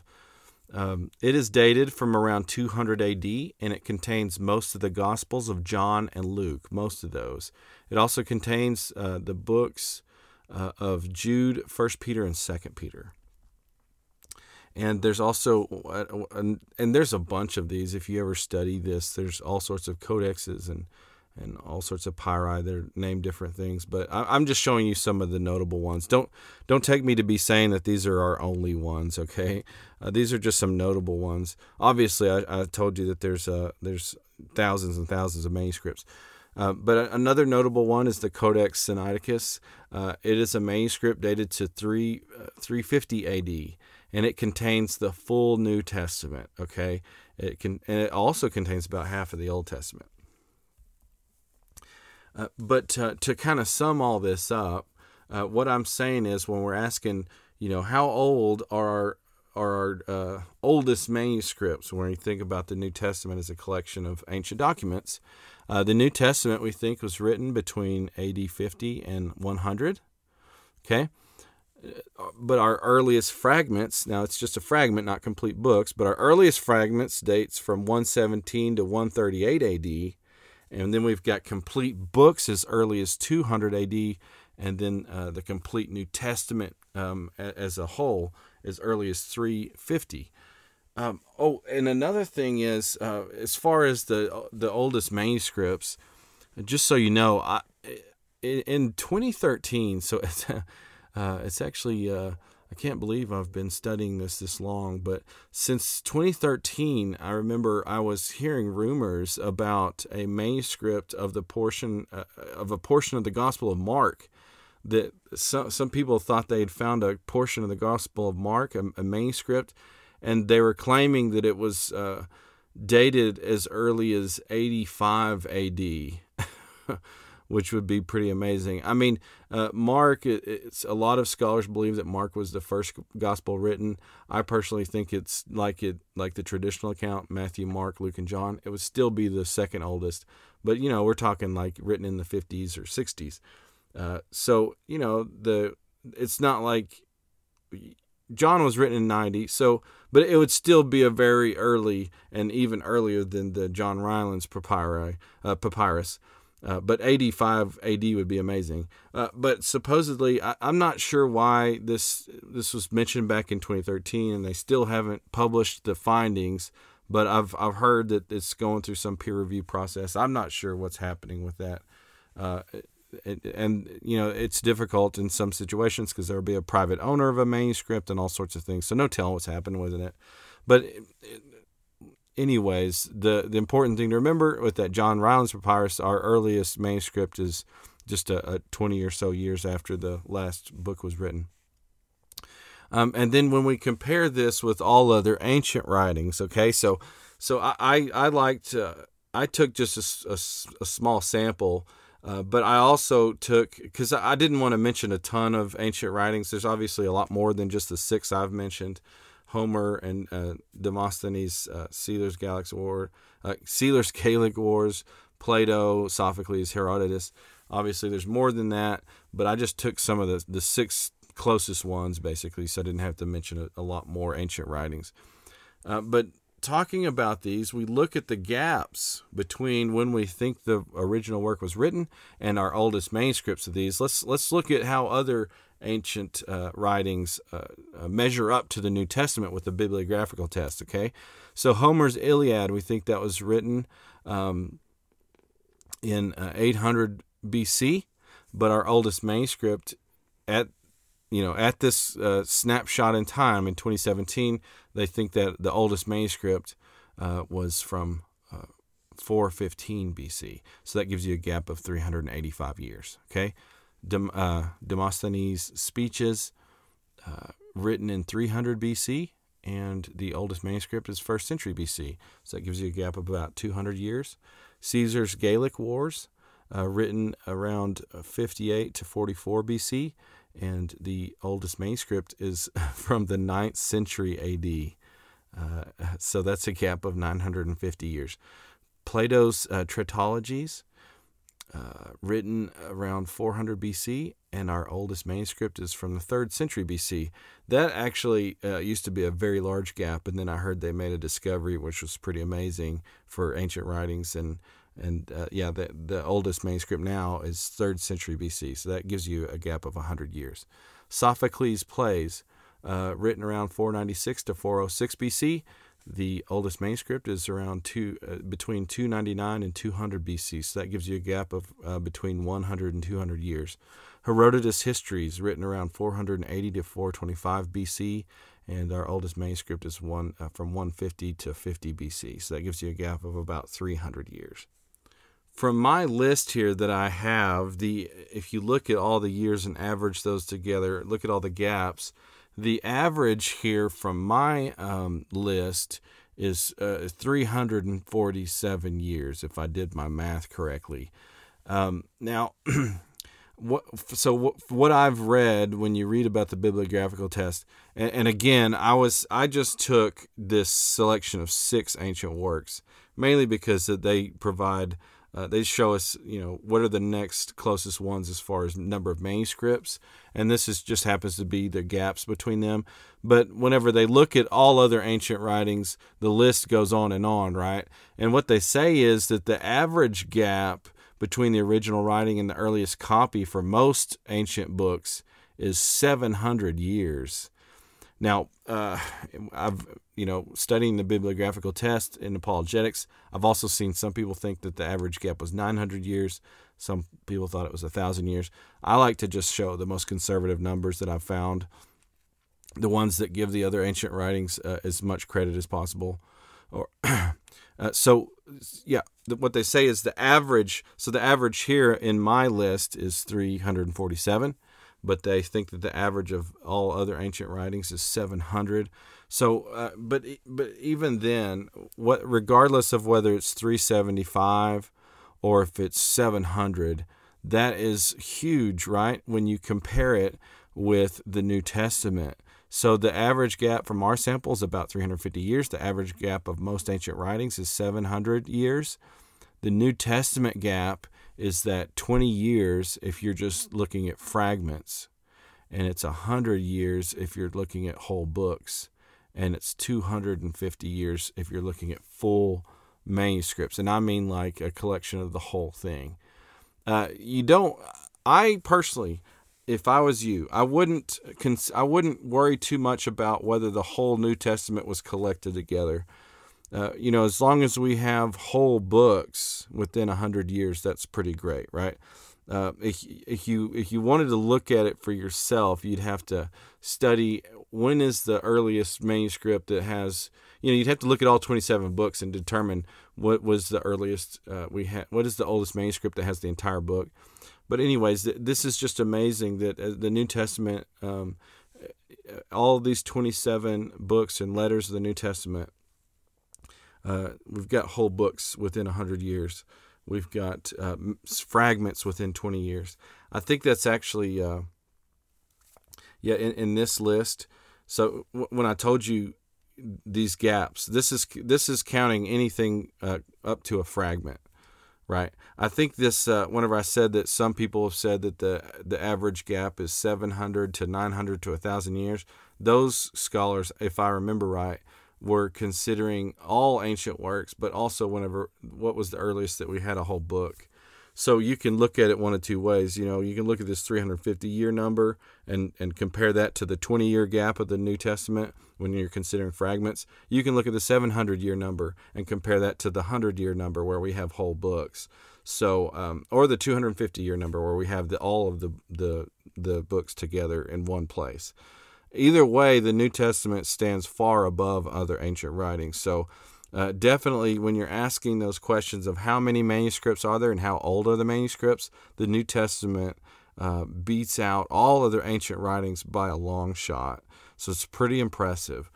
Um, it is dated from around 200 AD and it contains most of the Gospels of John and Luke, most of those. It also contains uh, the books uh, of Jude, 1 Peter, and 2 Peter. And there's also, uh, and, and there's a bunch of these. If you ever study this, there's all sorts of codexes and and all sorts of pyri. They're named different things, but I'm just showing you some of the notable ones. Don't don't take me to be saying that these are our only ones. Okay, uh, these are just some notable ones. Obviously, I, I told you that there's uh, there's thousands and thousands of manuscripts. Uh, but another notable one is the Codex Sinaiticus. Uh, it is a manuscript dated to 3, uh, 350 AD, and it contains the full New Testament. Okay, it can, and it also contains about half of the Old Testament. Uh, but to, kind of sum all this up, uh, what I'm saying is when we're asking, you know, how old are our, are our uh, oldest manuscripts when you think about the New Testament as a collection of ancient documents? Uh, the New Testament, we think, was written between AD 50 and 100. Okay? But our earliest fragments, now it's just a fragment, not complete books, but our earliest fragments dates from 117 to 138 AD and then we've got complete books as early as 200 AD, and then uh, the complete New Testament um, as a whole as early as 350. Um, oh, and another thing is, uh, as far as the the oldest manuscripts, just so you know, I, in 2013, so it's [laughs] uh, it's actually uh, I can't believe I've been studying this this long, but since 2013, I remember I was hearing rumors about a manuscript of the portion uh, of a portion of the Gospel of Mark that some some people thought they had found a portion of the Gospel of Mark, a, a manuscript, and they were claiming that it was uh, dated as early as 85 A.D. [laughs] which would be pretty amazing. I mean, uh, Mark, it, it's a lot of scholars believe that Mark was the first gospel written. I personally think it's like it, like the traditional account, Matthew, Mark, Luke, and John. It would still be the second oldest, but you know, we're talking like written in the 50s or 60s. Uh, so you know, the it's not like John was written in 90, so but it would still be a very early and even earlier than the John Rylands papyri, uh, papyrus. Uh, but 85 AD would be amazing. Uh, but supposedly, I, am not sure why this this was mentioned back in 2013, and they still haven't published the findings. But I've I've heard that it's going through some peer review process. I'm not sure what's happening with that. Uh, it, and you know it's difficult in some situations because there will be a private owner of a manuscript and all sorts of things. So no telling what's happened with it. But anyways, the the important thing to remember with that John Rylands papyrus, our earliest manuscript is just a, a 20 or so years after the last book was written. Um, and then when we compare this with all other ancient writings, okay, so so I I, I liked uh, I took just a, a, a small sample, uh, but I also took because I didn't want to mention a ton of ancient writings. There's obviously a lot more than just the six I've mentioned. Homer and uh, Demosthenes, uh, Caesar's Gallic War, uh, Caesar's Gallic Wars, Plato, Sophocles, Herodotus. Obviously, there's more than that, but I just took some of the the six closest ones basically, so I didn't have to mention a, a lot more ancient writings. Uh, but talking about these, we look at the gaps between when we think the original work was written and our oldest manuscripts of these. Let's let's look at how other ancient uh, writings uh, uh measure up to the New Testament with the bibliographical test. Okay, so Homer's Iliad, we think that was written um, in uh, 800 BC, but our oldest manuscript at you know, at this uh, snapshot in time in 2017, they think that the oldest manuscript uh, was from uh, 415 BC. So that gives you a gap of 385 years. Okay, Dem- uh, Demosthenes' speeches uh, written in 300 BC, and the oldest manuscript is first century BC. So that gives you a gap of about 200 years. Caesar's Gallic Wars, uh, written around 58 to 44 BC and the oldest manuscript is [laughs] from the 9th century AD. Uh, so that's a gap of 950 years. Plato's uh, Tetralogies, uh, written around 400 BC, and our oldest manuscript is from the 3rd century BC. That actually uh, used to be a very large gap, and then I heard they made a discovery which was pretty amazing for ancient writings and and uh, yeah, the the oldest manuscript now is third century BC, so that gives you a gap of hundred years. Sophocles' plays, uh, written around 496 to 406 BC. The oldest manuscript is around two uh, between 299 and 200 BC, so that gives you a gap of uh, between 100 and 200 years. Herodotus' Histories, written around 480 to 425 BC, and our oldest manuscript is one uh, from 150 to 50 BC, so that gives you a gap of about 300 years from my list here that I have, the if you look at all the years and average those together, look at all the gaps, the average here from my um, list is uh, 347 years, if I did my math correctly. Um, now, [clears throat] what so what, what I've read when you read about the bibliographical test, and, and again, I was I just took this selection of six ancient works mainly because they provide uh, they show us, you know, what are the next closest ones as far as number of manuscripts, and this is just happens to be the gaps between them. But whenever they look at all other ancient writings, the list goes on and on, right? And what they say is that the average gap between the original writing and the earliest copy for most ancient books is 700 years. Now, uh, I've you know studying the bibliographical test in apologetics. I've also seen some people think that the average gap was 900 years. Some people thought it was a thousand years. I like to just show the most conservative numbers that I've found, the ones that give the other ancient writings uh, as much credit as possible. Or [clears throat] uh, so, yeah, what they say is the average. So the average here in my list is 347 but they think that the average of all other ancient writings is 700. So, uh, but but even then, what regardless of whether it's 375 or if it's 700, that is huge, right? When you compare it with the New Testament. So the average gap from our sample is about 350 years. The average gap of most ancient writings is 700 years. The New Testament gap is that 20 years if you're just looking at fragments, and it's 100 years if you're looking at whole books, and it's 250 years if you're looking at full manuscripts. And I mean like a collection of the whole thing. Uh, you don't, I personally, if I was you, I wouldn't I wouldn't worry too much about whether the whole New Testament was collected together. Uh, you know, as long as we have whole books within a hundred years, that's pretty great, right? uh, if, if you if you wanted to look at it for yourself, you'd have to study when is the earliest manuscript that has you know you'd have to look at all 27 books and determine what was the earliest uh, we had what is the oldest manuscript that has the entire book but anyways th- this is just amazing that uh, the new testament um, all these 27 books and letters of the new testament uh, we've got whole books within 100 years we've got uh, fragments within 20 years i think that's actually uh, yeah in, in this list so w- when i told you these gaps. This is this is counting anything uh, up to a fragment, right? I think this. Uh, whenever I said that, some people have said that the the average gap is 700 to 900 to thousand years. Those scholars, if I remember right, were considering all ancient works, but also whenever what was the earliest that we had a whole book. So you can look at it one of two ways. You know, you can look at this 350 year number and, and compare that to the 20 year gap of the New Testament when you're considering fragments. You can look at the 700 year number and compare that to the 100 year number where we have whole books. So, um, or the 250 year number where we have the, all of the, the, the books together in one place. Either way, the New Testament stands far above other ancient writings. So, uh, definitely when you're asking those questions of how many manuscripts are there and how old are the manuscripts, the New Testament uh, beats out all other ancient writings by a long shot. So it's pretty impressive.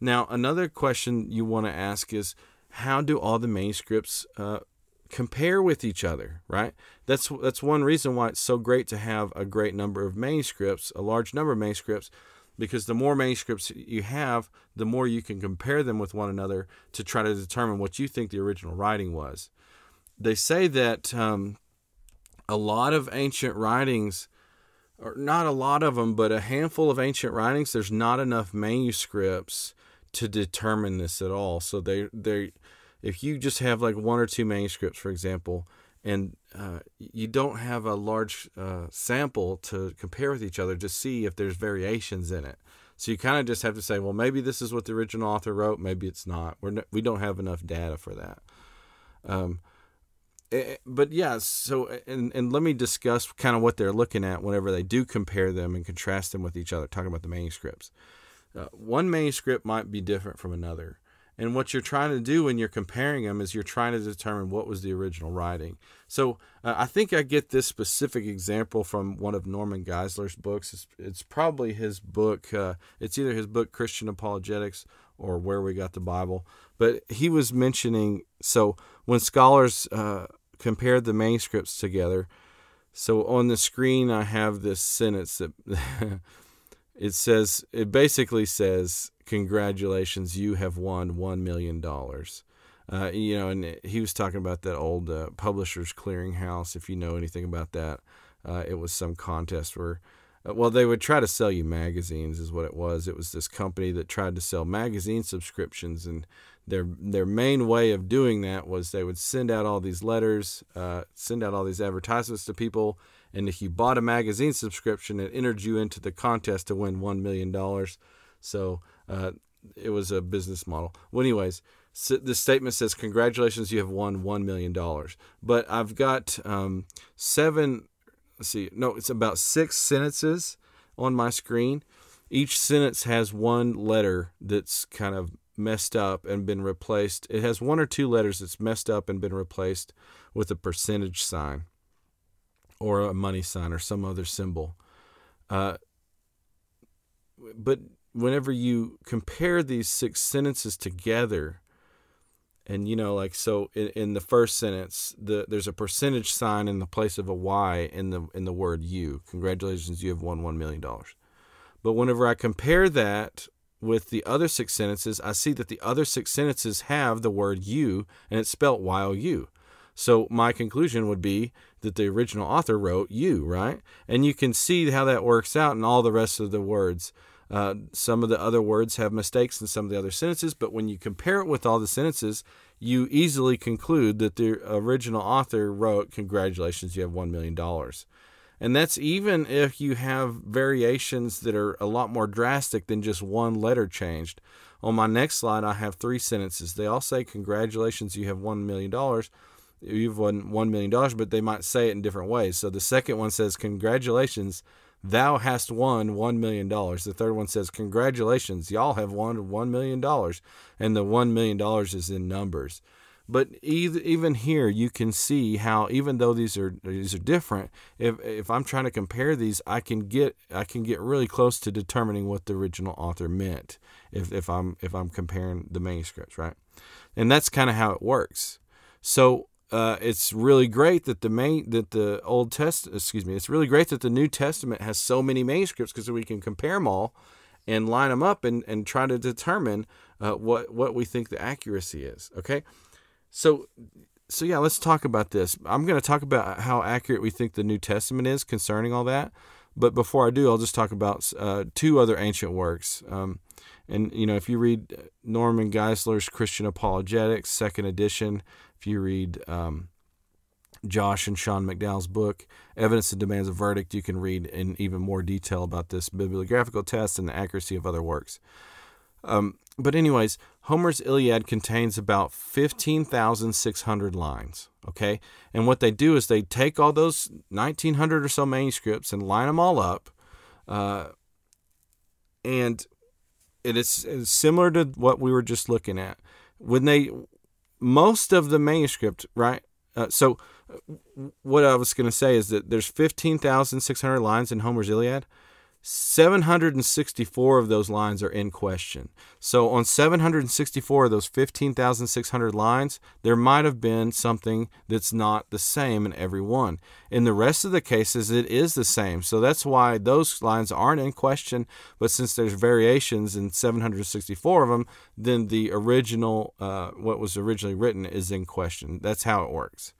Now, another question you want to ask is how do all the manuscripts uh, compare with each other, right? That's that's one reason why it's so great to have a great number of manuscripts, a large number of manuscripts, because the more manuscripts you have, the more you can compare them with one another to try to determine what you think the original writing was. They say that um, a lot of ancient writings, or not a lot of them, but a handful of ancient writings, there's not enough manuscripts to determine this at all. So they they if you just have like one or two manuscripts, for example, and uh, you don't have a large uh, sample to compare with each other to see if there's variations in it. So you kind of just have to say, well, maybe this is what the original author wrote, maybe it's not. We're no, we don't have enough data for that. Um, it, eh, eh, but yeah, so and and let me discuss kind of what they're looking at whenever they do compare them and contrast them with each other. Talking about the manuscripts, uh, one manuscript might be different from another. And what you're trying to do when you're comparing them is you're trying to determine what was the original writing. So uh, I think I get this specific example from one of Norman Geisler's books. It's, it's probably his book. Uh, it's either his book Christian Apologetics or Where We Got the Bible. But he was mentioning so when scholars uh, compared the manuscripts together. So on the screen I have this sentence that [laughs] it says it basically says congratulations, you have won $1 million. Uh, you know, and he was talking about that old uh, Publishers Clearinghouse. If you know anything about that, uh, it was some contest where, uh, well, they would try to sell you magazines, is what it was. It was this company that tried to sell magazine subscriptions, and their their main way of doing that was they would send out all these letters, uh, send out all these advertisements to people, and if you bought a magazine subscription, it entered you into the contest to win one million dollars. So uh, it was a business model. Well, anyways, so the statement says, "Congratulations, you have won one million dollars." But I've got um, seven. Let's see, no, it's about six sentences on my screen. Each sentence has one letter that's kind of messed up and been replaced. It has one or two letters that's messed up and been replaced with a percentage sign or a money sign or some other symbol. Uh, but whenever you compare these six sentences together, and you know, like so, in, in the first sentence, the there's a percentage sign in the place of a y in the in the word "you." Congratulations, you have won one million dollars. But whenever I compare that with the other six sentences, I see that the other six sentences have the word "you" and it's spelled Y O U. So my conclusion would be that the original author wrote "you," right? And you can see how that works out in all the rest of the words. Uh, some of the other words have mistakes in some of the other sentences, but when you compare it with all the sentences, you easily conclude that the original author wrote, Congratulations, you have $1 million. And that's even if you have variations that are a lot more drastic than just one letter changed. On my next slide, I have three sentences. They all say, Congratulations, you have $1 million. You've won $1 million, but they might say it in different ways. So the second one says, Congratulations, thou hast won $1 million. The third one says, Congratulations, y'all have won $1 million. And the $1 million is in numbers. But even here, you can see how even though these are these are different, if if I'm trying to compare these, I can get I can get really close to determining what the original author meant if, if I'm if I'm comparing the manuscripts, right? And that's kind of how it works. So uh, it's really great that the main that the Old Test excuse me, it's really great that the New Testament has so many manuscripts because we can compare them all and line them up and, and try to determine uh, what what we think the accuracy is. Okay, so so yeah, let's talk about this. I'm going to talk about how accurate we think the New Testament is concerning all that. But before I do, I'll just talk about uh, two other ancient works. Um, and you know, if you read Norman Geisler's Christian Apologetics, second edition, if you read um, Josh and Sean McDowell's book, Evidence that Demands a Verdict, you can read in even more detail about this bibliographical test and the accuracy of other works. Um, but, anyways, Homer's Iliad contains about 15,600 lines. Okay. And what they do is they take all those 1,900 or so manuscripts and line them all up. Uh, and it is similar to what we were just looking at. When they most of the manuscript, right? Uh, so, what I was going to say is that there's 15,600 lines in Homer's Iliad. 764 of those lines are in question. So, on 764 of those 15,600 lines, there might have been something that's not the same in every one. In the rest of the cases, it is the same. So, that's why those lines aren't in question. But since there's variations in 764 of them, then the original, uh, what was originally written, is in question. That's how it works.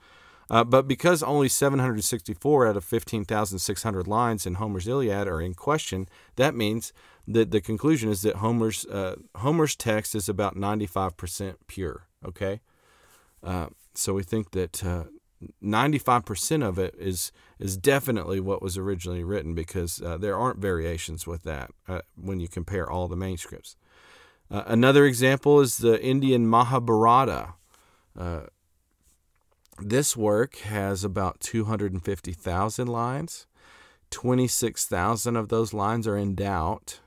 Uh, but because only 764 out of 15,600 lines in Homer's Iliad are in question, that means that the conclusion is that Homer's uh, Homer's text is about 95% pure. Okay, uh, so we think that 95% uh, of it is is definitely what was originally written because uh, there aren't variations with that uh, when you compare all the manuscripts. another example is the Indian Mahabharata. This work has about 250,000 lines. 26,000 of those lines are in doubt.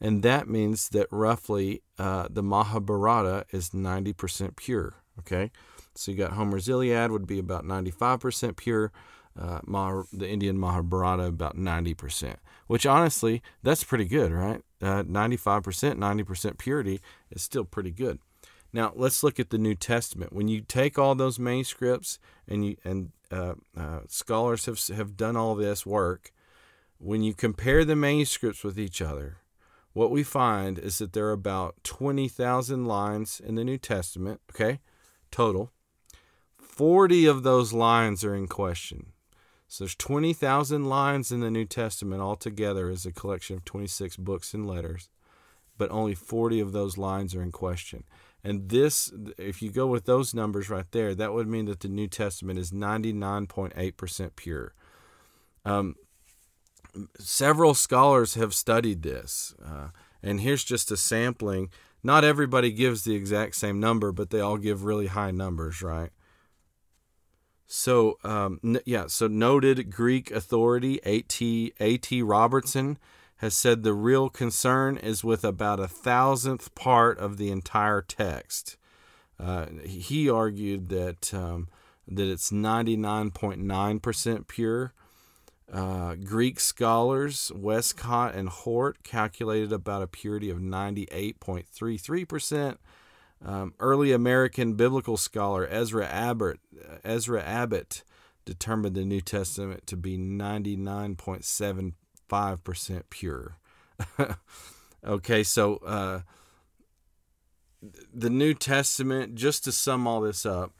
And that means that roughly uh, the Mahabharata is 90% pure. Okay? So you got Homer's Iliad would be about 95% pure. Uh, Mah- the Indian Mahabharata about 90%, which honestly, that's pretty good, right? Uh, 95%, 90% purity is still pretty good. Now let's look at the New Testament. When you take all those manuscripts and you and uh, uh, scholars have have done all this work, when you compare the manuscripts with each other, what we find is that there are about twenty thousand lines in the New Testament. Okay, total. Forty of those lines are in question. So there's 20,000 lines in the New Testament altogether as a collection of 26 books and letters, but only 40 of those lines are in question. And this, if you go with those numbers right there, that would mean that the New Testament is 99.8% pure. Um, several scholars have studied this. Uh, and here's just a sampling. Not everybody gives the exact same number, but they all give really high numbers, right? So, um, n- yeah, so noted Greek authority A.T. A.T. Robertson has said the real concern is with about a thousandth part of the entire text. Uh, he argued that um, that it's 99.9% pure. Uh, Greek scholars Westcott and Hort calculated about a purity of 98.33%. Um, early American biblical scholar Ezra Abbott, Ezra Abbott determined the New Testament to be 99.7 5% pure. [laughs] okay, so uh, the New Testament, just to sum all this up,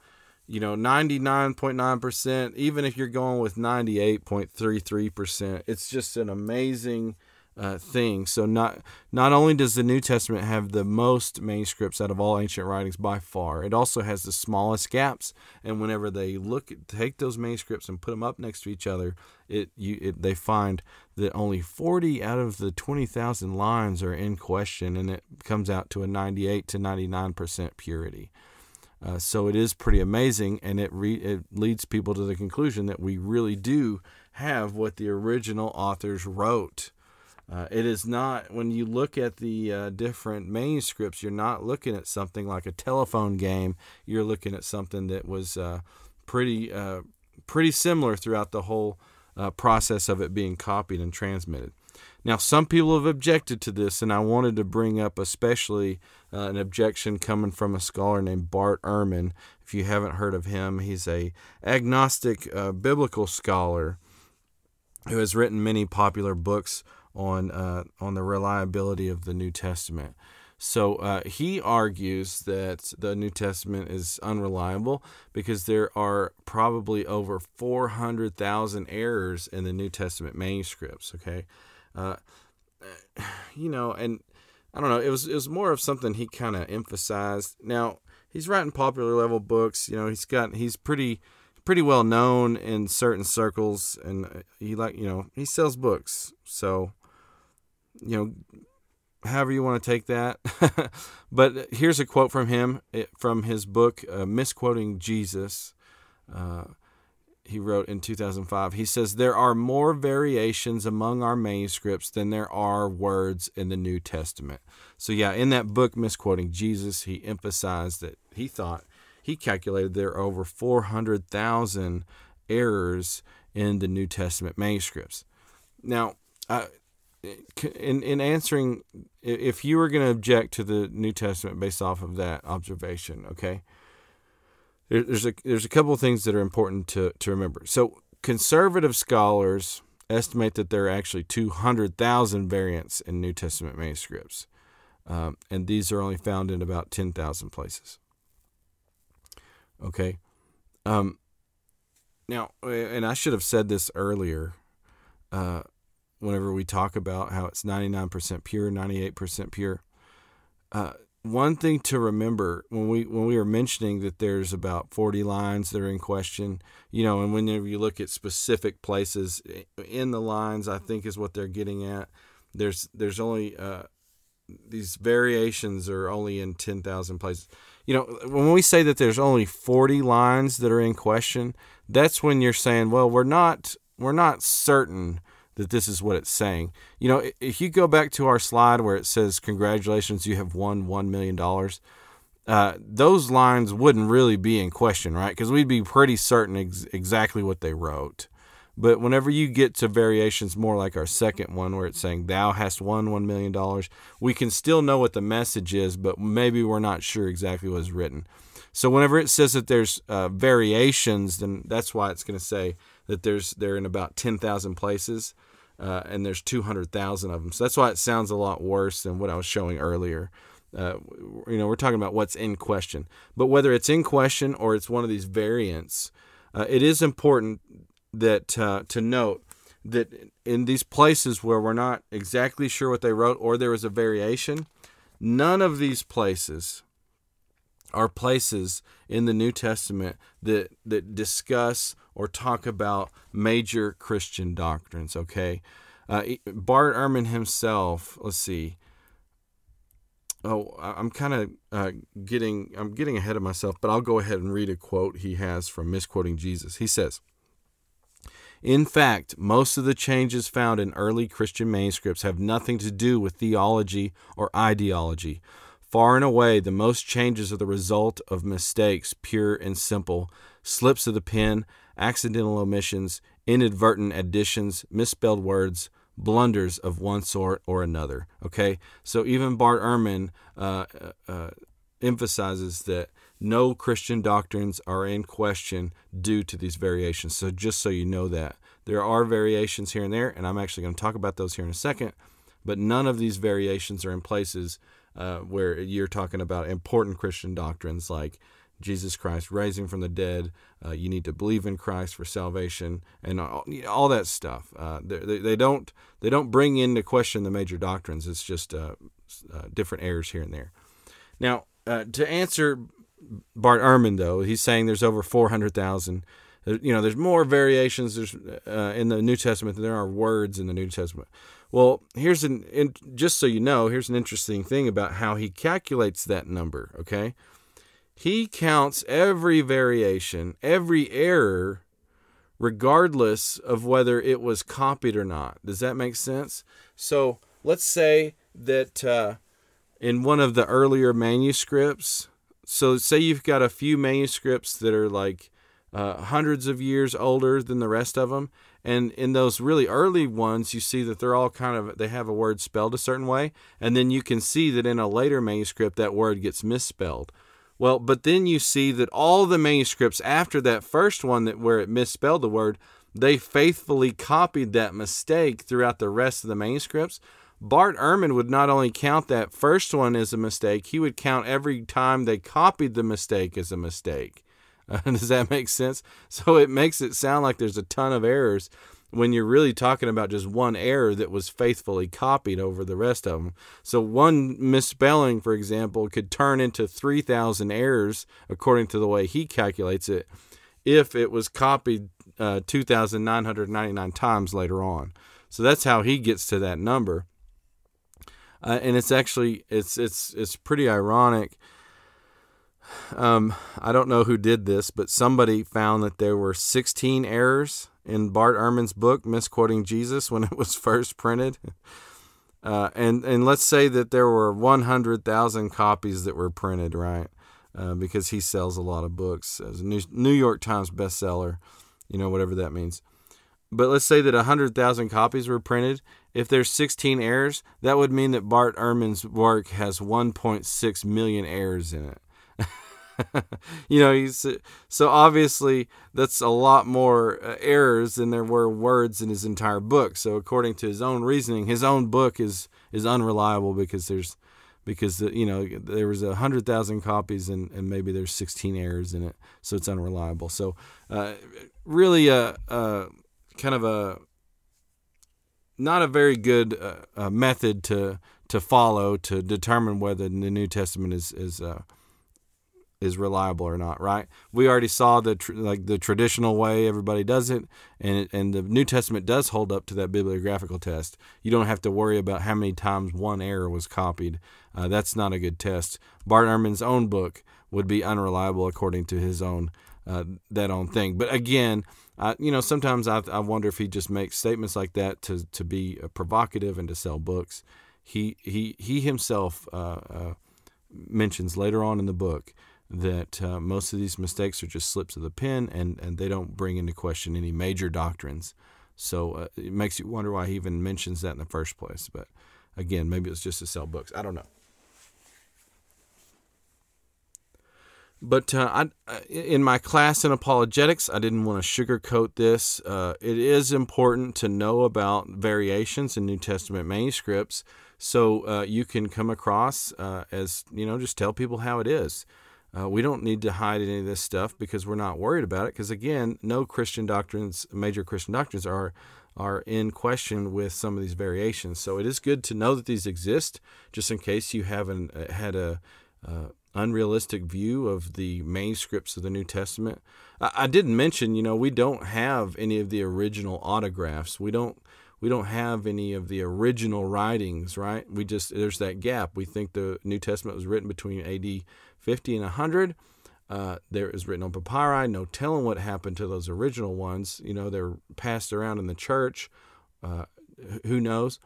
you know, 99.9%, even if you're going with 98.33%, it's just an amazing uh, thing. So not not only does the New Testament have the most manuscripts out of all ancient writings by far, it also has the smallest gaps. And whenever they look take those manuscripts and put them up next to each other, it you it, they find that only 40 out of the 20,000 lines are in question, and it comes out to a 98 to 99 percent purity. Uh, so it is pretty amazing, and it re- it leads people to the conclusion that we really do have what the original authors wrote. Uh, it is not when you look at the uh, different manuscripts, you're not looking at something like a telephone game. You're looking at something that was uh, pretty uh, pretty similar throughout the whole uh, process of it being copied and transmitted. Now, some people have objected to this, and I wanted to bring up especially uh, an objection coming from a scholar named Bart Ehrman. If you haven't heard of him, he's a agnostic biblical scholar who has written many popular books on uh, on the reliability of the New Testament. So uh, he argues that the New Testament is unreliable because there are probably over 400,000 errors in the New Testament manuscripts. Okay, uh, [sighs] you know, and I don't know. It was it was more of something he kind of emphasized. Now he's writing popular level books. You know, he's got he's pretty pretty well known in certain circles, and he like you know he sells books. So you know, however you want to take that. [laughs] but here's a quote from him from his book, uh, Misquoting Jesus. Uh, he wrote in 2005. He says, There are more variations among our manuscripts than there are words in the New Testament. So, yeah, in that book, Misquoting Jesus, he emphasized that he thought, he calculated there are over 400,000 errors in the New Testament manuscripts. Now, uh, in, in answering, if you were going to object to the New Testament based off of that observation, okay, there's a there's a couple of things that are important to to remember. So conservative scholars estimate that there are actually 200,000 variants in New Testament manuscripts, um, and these are only found in about 10,000 places. Okay, um, now, and I should have said this earlier. Uh, whenever we talk about how it's 99% pure, 98% pure. Uh, one thing to remember when we when we are mentioning that there's about 40 lines that are in question, you know, and whenever you look at specific places in the lines, I think is what they're getting at. There's there's only uh, these variations are only in 10,000 places. You know, when we say that there's only 40 lines that are in question, that's when you're saying, well, we're not we're not certain that this is what it's saying. You know, if you go back to our slide where it says, Congratulations, you have won $1 million, uh, those lines wouldn't really be in question, right? Because we'd be pretty certain ex- exactly what they wrote. But whenever you get to variations more like our second one, where it's saying, Thou hast won $1 million, we can still know what the message is, but maybe we're not sure exactly what is written. So whenever it says that there's uh, variations, then that's why it's going to say that there's they're in about 10,000 places uh, and there's 200,000 of them. So that's why it sounds a lot worse than what I was showing earlier. Uh, you know, we're talking about what's in question. But whether it's in question or it's one of these variants, uh, it is important that uh, to note that in these places where we're not exactly sure what they wrote or there was a variation, none of these places are places in the New Testament that that discuss or talk about major Christian doctrines. Okay, uh, Bart Ehrman himself. Let's see. Oh, I'm kind of uh, getting I'm getting ahead of myself, but I'll go ahead and read a quote he has from misquoting Jesus. He says. In fact, most of the changes found in early Christian manuscripts have nothing to do with theology or ideology, Far and away, the most changes are the result of mistakes, pure and simple, slips of the pen, accidental omissions, inadvertent additions, misspelled words, blunders of one sort or another. Okay, so even Bart Ehrman uh, uh, uh, emphasizes that no Christian doctrines are in question due to these variations. So just so you know that there are variations here and there, and I'm actually going to talk about those here in a second. But none of these variations are in places uh, where you're talking about important Christian doctrines like Jesus Christ rising from the dead. Uh, you need to believe in Christ for salvation, and all, all that stuff. Uh, they, they, don't they don't bring into question the major doctrines. It's just uh, uh different errors here and there. Now, uh, to answer Bart Ehrman, though, he's saying there's over four hundred thousand. You know, there's more variations there's, uh, in the New Testament than there are words in the New Testament. Well, here's an in, just so you know, here's an interesting thing about how he calculates that number. Okay, he counts every variation, every error, regardless of whether it was copied or not. Does that make sense? So let's say that uh, in one of the earlier manuscripts, so say you've got a few manuscripts that are like uh, hundreds of years older than the rest of them, and in those really early ones, you see that they're all kind of they have a word spelled a certain way, and then you can see that in a later manuscript that word gets misspelled. Well, but then you see that all the manuscripts after that first one that where it misspelled the word, they faithfully copied that mistake throughout the rest of the manuscripts. Bart Ehrman would not only count that first one as a mistake, he would count every time they copied the mistake as a mistake. [laughs] Does that make sense? So it makes it sound like there's a ton of errors when you're really talking about just one error that was faithfully copied over the rest of them. So one misspelling, for example, could turn into 3,000 errors according to the way he calculates it if it was copied uh, 2,999 times later on. So that's how he gets to that number. Uh, and it's actually it's it's it's pretty ironic. Um, I don't know who did this, but somebody found that there were 16 errors in Bart Ehrman's book, Misquoting Jesus, when it was [laughs] first printed. Uh, and, and let's say that there were 100,000 copies that were printed, right? Uh, because he sells a lot of books as a New, York Times bestseller, you know, whatever that means. But let's say that 100,000 copies were printed. If there's 16 errors, that would mean that Bart Ehrman's work has 1.6 million errors in it. [laughs] you know, he's so obviously that's a lot more uh, errors than there were words in his entire book. So according to his own reasoning, his own book is is unreliable because there's because the, you know there was a hundred thousand copies and, and maybe there's 16 errors in it, so it's unreliable. So uh, really a, a, kind of a not a very good uh, method to to follow to determine whether the New Testament is is uh, is reliable or not, right? We already saw the tr- like the traditional way everybody does it, and it, and the New Testament does hold up to that bibliographical test. You don't have to worry about how many times one error was copied. Uh, that's not a good test. Bart Ehrman's own book would be unreliable according to his own uh, that own thing. But again, uh, you know, sometimes I, I wonder if he just makes statements like that to to be uh, provocative and to sell books. He he he himself uh, uh, mentions later on in the book that uh, most of these mistakes are just slips of the pen and, and they don't bring into question any major doctrines. So uh, it makes you wonder why he even mentions that in the first place. But again, maybe it's just to sell books. I don't know. But uh, I, in my class in apologetics, I didn't want to sugarcoat this. Uh, it is important to know about variations in New Testament manuscripts so uh, you can come across uh, as, you know, just tell people how it is. Uh, we don't need to hide any of this stuff because we're not worried about it. Because again, no Christian doctrines, major Christian doctrines, are are in question with some of these variations. So it is good to know that these exist, just in case you haven't uh, had a uh, unrealistic view of the manuscripts of the New Testament. I, I didn't mention, you know, we don't have any of the original autographs. We don't we don't have any of the original writings, right? We just there's that gap. We think the New Testament was written between AD 50 and 100. Uh, there is written on papyri, no telling what happened to those original ones. You know, they're passed around in the church. Uh, who knows?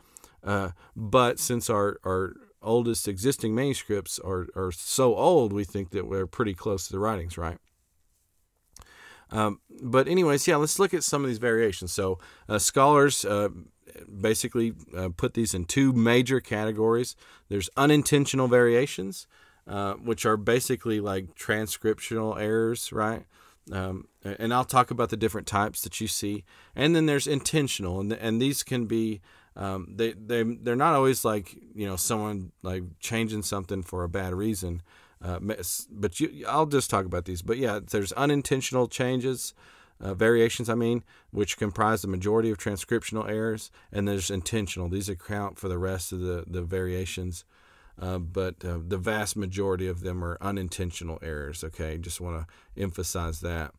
Uh, but since our, our oldest existing manuscripts are, are so old, we think that we're pretty close to the writings, right? Um, but, anyways, yeah, let's look at some of these variations. So, uh, scholars uh, basically uh, put these in two major categories there's unintentional variations uh, which are basically like transcriptional errors, right? Um, and I'll talk about the different types that you see. And then there's intentional, and and these can be um, they they they're not always like you know someone like changing something for a bad reason. Uh, but you, I'll just talk about these. But yeah, there's unintentional changes. Uh, variations, I mean, which comprise the majority of transcriptional errors, and there's intentional. These account for the rest of the, the variations uh, but uh, the vast majority of them are unintentional errors. Okay, just want to emphasize that.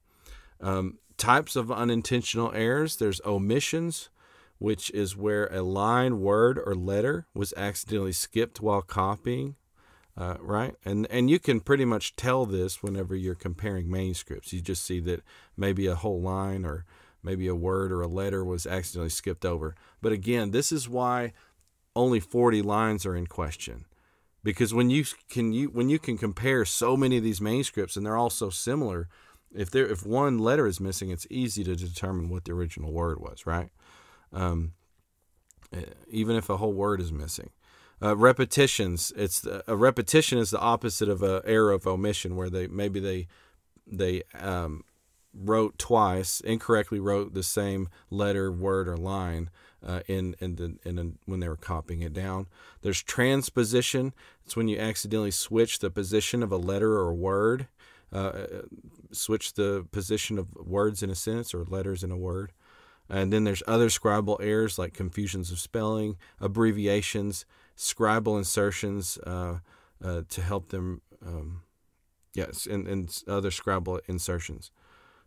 Um, types of unintentional errors there's omissions, which is where a line, word, or letter was accidentally skipped while copying. uh, right? And and you can pretty much tell this whenever you're comparing manuscripts. You just see that maybe a whole line or maybe a word or a letter was accidentally skipped over. But again, this is why only 40 lines are in question. Because when you can you when you can compare so many of these manuscripts and they're all so similar, if there if one letter is missing, it's easy to determine what the original word was, right? Um, eh, even if a whole word is missing. Uh, repetitions. It's a repetition is the opposite of a error of omission, where they maybe they they um, wrote twice, incorrectly wrote the same letter, word, or line uh, in in the in when they were copying it down. There's transposition. It's when you accidentally switch the position of a letter or a word, uh, uh switch the position of words in a sentence or letters in a word. And then there's other scribal errors like confusions of spelling, abbreviations, scribal insertions uh, uh, to help them. Um, yes, and, and other scribal insertions.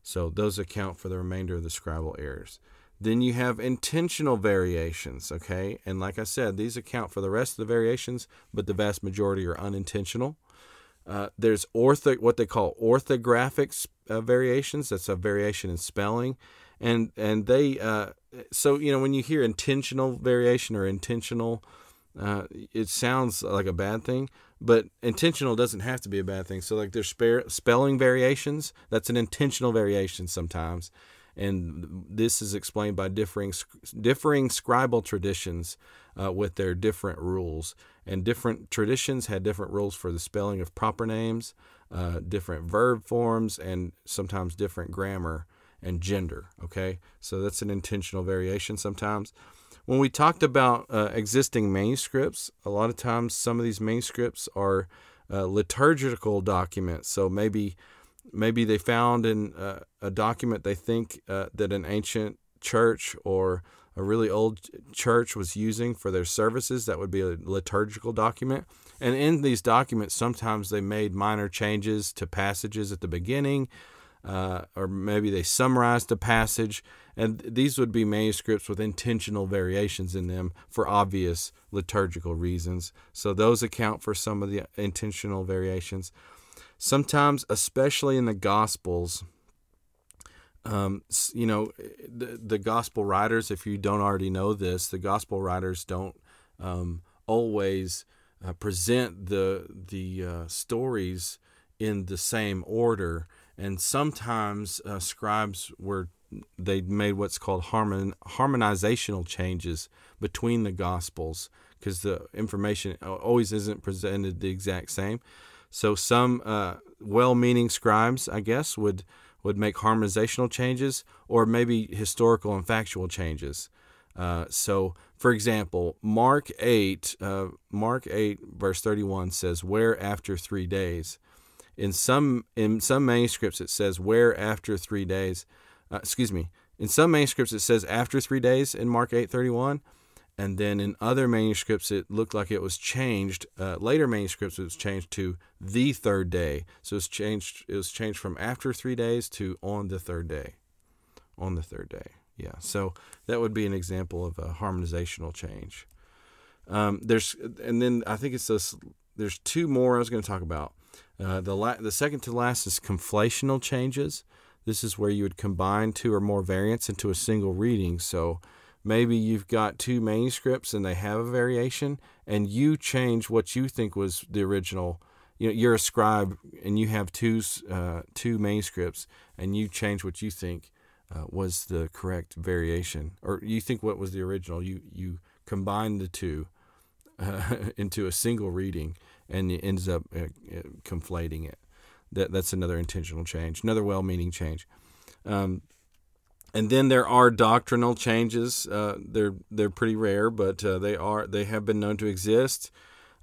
So those account for the remainder of the scribal errors. Then you have intentional variations, okay? And like I said, these account for the rest of the variations, but the vast majority are unintentional. Uh, there's ortho, what they call orthographic uh, variations. That's a variation in spelling, and and they uh, so you know when you hear intentional variation or intentional uh, it sounds like a bad thing, but intentional doesn't have to be a bad thing. So, like, there's spe- spelling variations. That's an intentional variation sometimes, and this is explained by differing differing scribal traditions uh, with their different rules. And different traditions had different rules for the spelling of proper names, uh, different verb forms, and sometimes different grammar and gender. Okay, so that's an intentional variation sometimes when we talked about uh, existing manuscripts, a lot of times some of these manuscripts are uh, liturgical documents. So maybe maybe they found in uh, a document they think uh, that an ancient church or a really old church was using for their services. That would be a liturgical document. And in these documents, sometimes they made minor changes to passages at the beginning uh, or maybe they summarized a passage, and these would be manuscripts with intentional variations in them for obvious liturgical reasons. So those account for some of the intentional variations. Sometimes, especially in the Gospels, um, you know, the, the gospel writers, if you don't already know this, the gospel writers don't um, always uh, present the the uh, stories in the same order. And sometimes uh, scribes were they made what's called harmon, harmonizational changes between the gospels because the information always isn't presented the exact same so some uh, well-meaning scribes i guess would would make harmonizational changes or maybe historical and factual changes uh, so for example mark 8 uh, mark 8 verse 31 says where after three days in some in some manuscripts it says where after three days. Uh, excuse me. In some manuscripts it says after three days in Mark eight thirty one, and then in other manuscripts it looked like it was changed. Uh, later manuscripts it was changed to the third day. So it's changed. It was changed from after three days to on the third day. On the third day. Yeah. So that would be an example of a harmonizational change. Um, there's and then I think it's this. There's two more I was going to talk about. Uh, the la- the second to last is conflational changes. This is where you would combine two or more variants into a single reading. So maybe you've got two manuscripts and they have a variation, and you change what you think was the original. You know, you're a scribe and you have two uh, two manuscripts, and you change what you think uh, was the correct variation, or you think what was the original. You you combine the two uh, [laughs] into a single reading and it ends up uh, uh, conflating it. That that's another intentional change, another well-meaning change. Um, and then there are doctrinal changes. Uh, they're they're pretty rare, but uh, they are they have been known to exist.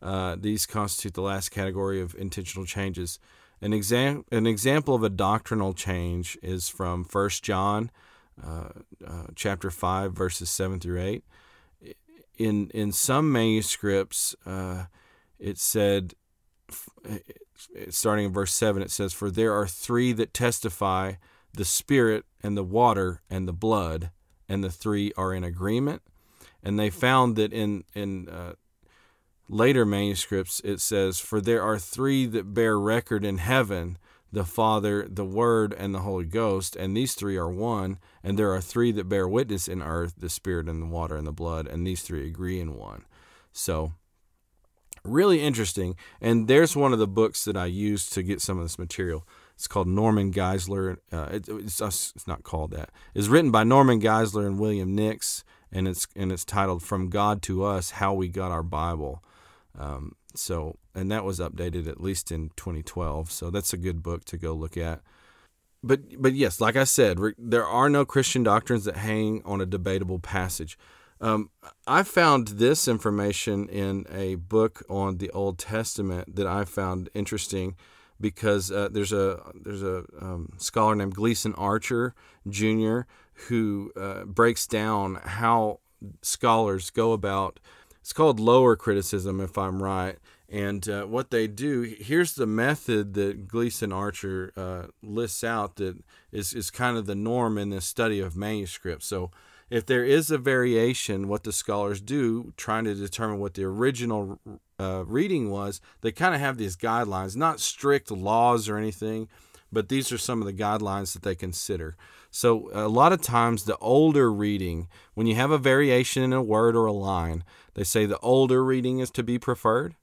Uh, these constitute the last category of intentional changes. An exam an example of a doctrinal change is from First John, uh, chapter five, verses seven through eight. In in some manuscripts, it said, starting in verse 7, it says, For there are three that testify the Spirit and the water and the blood, and the three are in agreement. And they found that in, in uh, later manuscripts, it says, For there are three that bear record in heaven the Father, the Word, and the Holy Ghost, and these three are one. And there are three that bear witness in earth the Spirit, and the water, and the blood, and these three agree in one. So, really interesting. And there's one of the books that I used to get some of this material. It's called Norman Geisler. Uh, it, it's, it's not called that. It's written by Norman Geisler and William Nix, and it's and it's titled "From God to Us: How We Got Our Bible." Um, so, and that was updated at least in 2012. So that's a good book to go look at. But but yes, like I said, there are no Christian doctrines that hang on a debatable passage. Um, I found this information in a book on the Old Testament that I found interesting because uh, there's a there's a um, scholar named Gleason Archer Jr. who uh, breaks down how scholars go about. It's called lower criticism, if I'm right. And uh, what they do here's the method that Gleason Archer uh, lists out that is is kind of the norm in the study of manuscripts. So if there is a variation, what the scholars do, trying to determine what the original uh, reading was, they kind of have these guidelines, not strict laws or anything, but these are some of the guidelines that they consider. So, a lot of times, the older reading, when you have a variation in a word or a line, they say the older reading is to be preferred,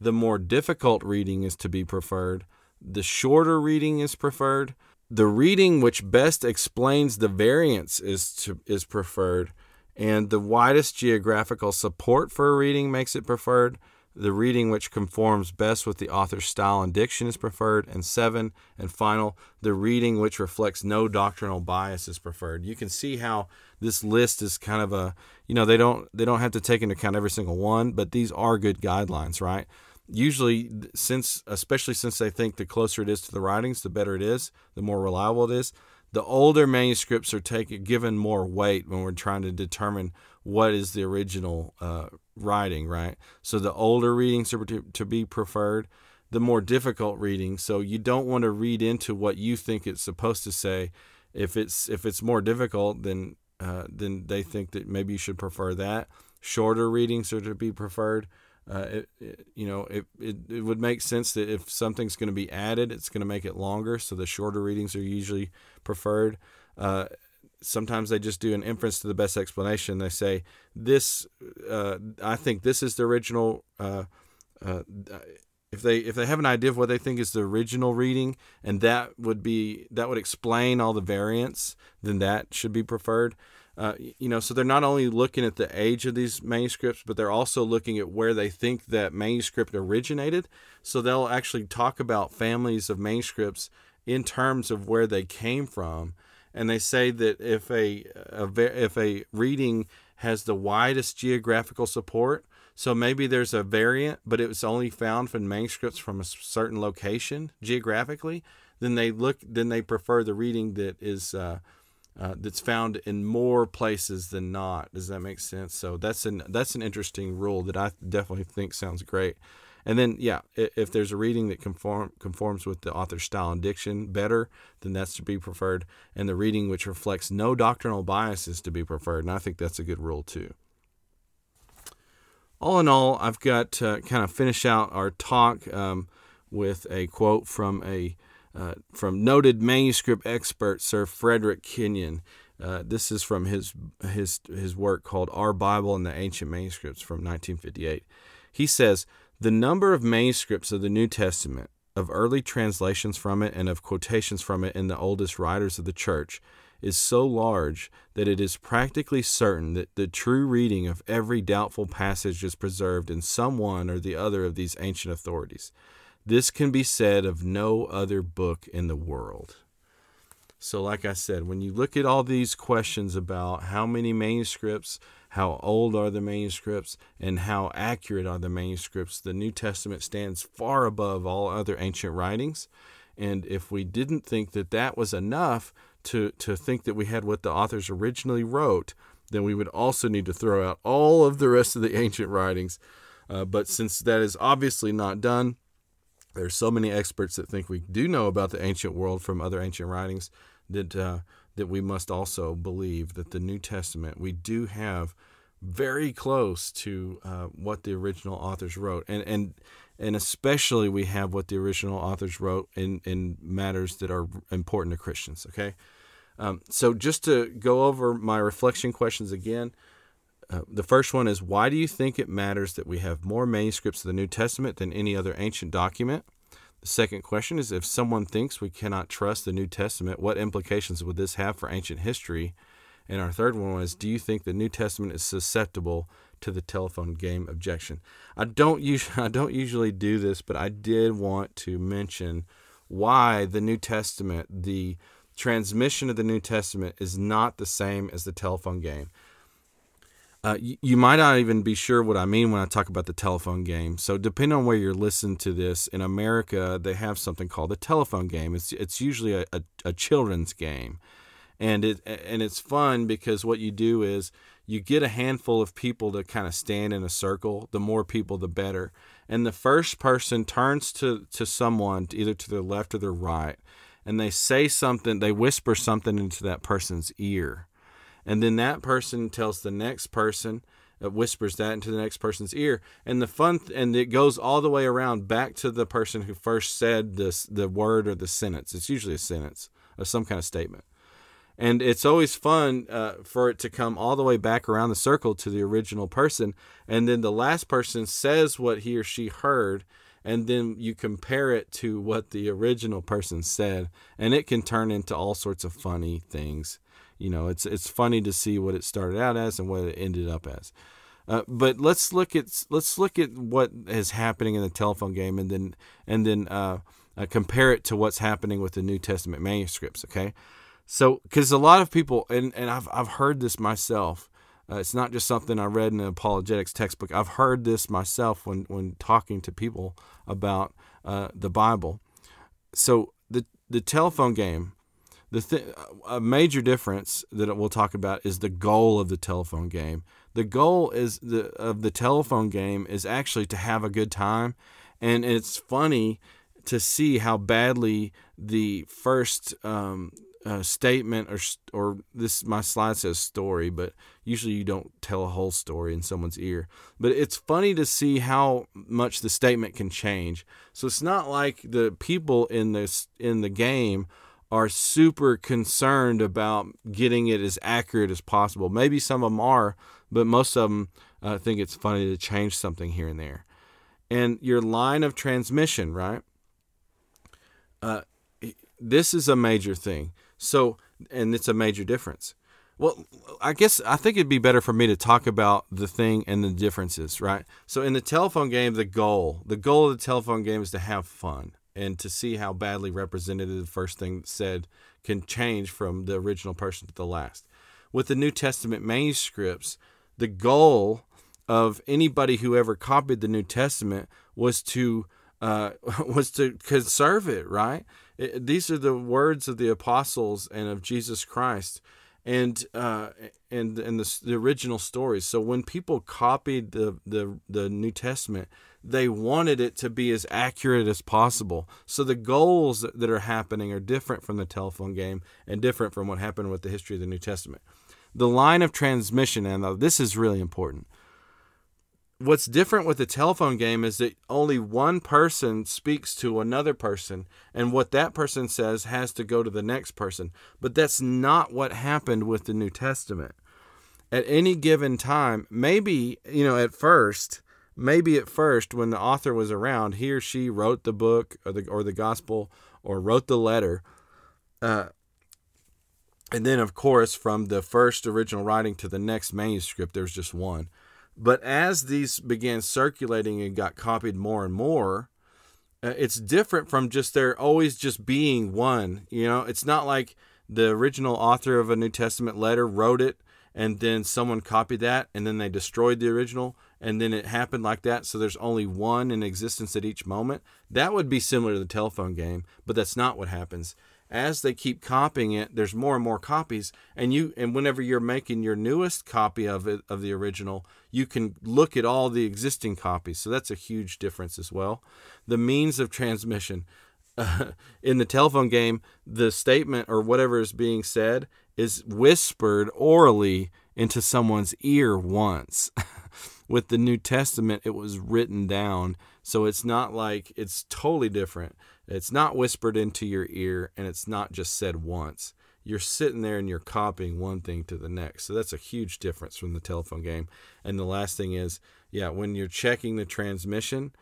the more difficult reading is to be preferred, the shorter reading is preferred, the reading which best explains the variance is to, is preferred, and the widest geographical support for a reading makes it preferred. The reading which conforms best with the author's style and diction is preferred, and seven and final, the reading which reflects no doctrinal bias is preferred. You can see how this list is kind of a you know they don't they don't have to take into account every single one, but these are good guidelines, right? usually since especially since they think the closer it is to the writings the better it is the more reliable it is the older manuscripts are taken given more weight when we're trying to determine what is the original uh, writing right so the older readings are to, to be preferred the more difficult reading so you don't want to read into what you think it's supposed to say if it's if it's more difficult then uh, then they think that maybe you should prefer that shorter readings are to be preferred uh, it, it, you know, it, it, it would make sense that if something's going to be added, it's going to make it longer. So the shorter readings are usually preferred. Uh, sometimes they just do an inference to the best explanation. They say, This, uh, I think this is the original. Uh, uh, if they if they have an idea of what they think is the original reading and that would be that would explain all the variants then that should be preferred uh, you know, so they're not only looking at the age of these manuscripts, but they're also looking at where they think that manuscript originated. So they'll actually talk about families of manuscripts in terms of where they came from, and they say that if a, a if a reading has the widest geographical support, so maybe there's a variant, but it was only found from manuscripts from a certain location geographically, then they look then they prefer the reading that is. Uh, uh, that's found in more places than not. Does that make sense? So that's an that's an interesting rule that I definitely think sounds great. And then, yeah, if there's a reading that conform, conforms with the author's style and diction better, then that's to be preferred. And the reading which reflects no doctrinal bias is to be preferred. And I think that's a good rule too. All in all, I've got to kind of finish out our talk um, with a quote from a uh, from noted manuscript expert Sir Frederick Kenyon. Uh, this is from his his his work called Our Bible and the Ancient Manuscripts from 1958. He says the number of manuscripts of the New Testament, of early translations from it, and of quotations from it in the oldest writers of the Church is so large that it is practically certain that the true reading of every doubtful passage is preserved in some one or the other of these ancient authorities. This can be said of no other book in the world. So, like I said, when you look at all these questions about how many manuscripts, how old are the manuscripts, and how accurate are the manuscripts, the New Testament stands far above all other ancient writings. And if we didn't think that that was enough to, to think that we had what the authors originally wrote, then we would also need to throw out all of the rest of the [laughs] ancient writings. Uh, but since that is obviously not done, there are so many experts that think we do know about the ancient world from other ancient writings that uh, that we must also believe that the New Testament we do have very close to uh, what the original authors wrote, and and and especially we have what the original authors wrote in in matters that are important to Christians. Okay, um, so just to go over my reflection questions again. Uh, the first one is why do you think it matters that we have more manuscripts of the New Testament than any other ancient document? The second question is if someone thinks we cannot trust the New Testament, what implications would this have for ancient history? And our third one was do you think the New Testament is susceptible to the telephone game objection? I don't usually [laughs] I don't usually do this, but I did want to mention why the New Testament, the transmission of the New Testament is not the same as the telephone game. Uh, you, you, might not even be sure what I mean when I talk about the telephone game. So, depending on where you're listening to this, in America, they have something called the telephone game. It's it's usually a, a, a children's game, and it and it's fun because what you do is you get a handful of people to kind of stand in a circle. The more people, the better. And the first person turns to to someone, either to their left or their right, and they say something. They whisper something into that person's ear and then that person tells the next person uh, whispers that into the next person's ear and the fun th- and it goes all the way around back to the person who first said this the word or the sentence it's usually a sentence or some kind of statement and it's always fun uh, for it to come all the way back around the circle to the original person and then the last person says what he or she heard and then you compare it to what the original person said and it can turn into all sorts of funny things you know, it's it's funny to see what it started out as and what it ended up as. Uh, but let's look at let's look at what is happening in the telephone game, and then and then uh, uh, compare it to what's happening with the New Testament manuscripts. Okay, so because a lot of people, and and I've I've heard this myself. Uh, it's not just something I read in an apologetics textbook. I've heard this myself when when talking to people about uh, the Bible. So the the telephone game the th- a major difference that we'll talk about is the goal of the telephone game. The goal is the of the telephone game is actually to have a good time, and it's funny to see how badly the first um, uh, statement or or this my slide says story, but usually you don't tell a whole story in someone's ear. But it's funny to see how much the statement can change. So it's not like the people in this in the game are super concerned about getting it as accurate as possible. Maybe some of them are, but most of them uh, think it's funny to change something here and there. And your line of transmission, right? Uh, this is a major thing. So, and it's a major difference. Well, I guess I think it'd be better for me to talk about the thing and the differences, right? So, in the telephone game, the goal, the goal of the telephone game is to have fun and to see how badly represented the first thing said can change from the original person to the last. With the New Testament manuscripts, the goal of anybody who ever copied the New Testament was to uh, [laughs] was to conserve it. Right? These are the words of the apostles and of Jesus Christ, and uh, and and the, the original stories. So when people copied the the the New Testament, they wanted it to be as accurate as possible. So the goals that are happening are different from the telephone game and different from what happened with the history of the New Testament. The line of transmission, and this is really important. What's different with the telephone game is that only one person speaks to another person, and what that person says has to go to the next person. But that's not what happened with the New Testament. At any given time, maybe, you know, at first, maybe at first when the author was around, he or she wrote the book or the or the gospel or wrote the letter. Uh, and then, of course, from the first original writing to the next manuscript, there's just one. But as these began circulating and got copied more and more, uh, it's different from just there always just being one. You know, it's not like the original author of a New Testament letter wrote it and then someone copied that and then they destroyed the original and then it happened like that so there's only one in existence at each moment that would be similar to the telephone game but that's not what happens as they keep copying it there's more and more copies and you and whenever you're making your newest copy of it of the original you can look at all the existing copies so that's a huge difference as well the means of transmission uh, [laughs] in the telephone game the statement or whatever is being said is whispered orally into someone's ear once. [laughs] With the New Testament, it was written down. So it's not like it's totally different. It's not whispered into your ear and it's not just said once. You're sitting there and you're copying one thing to the next. So that's a huge difference from the telephone game. And the last thing is, yeah, when you're checking the transmission,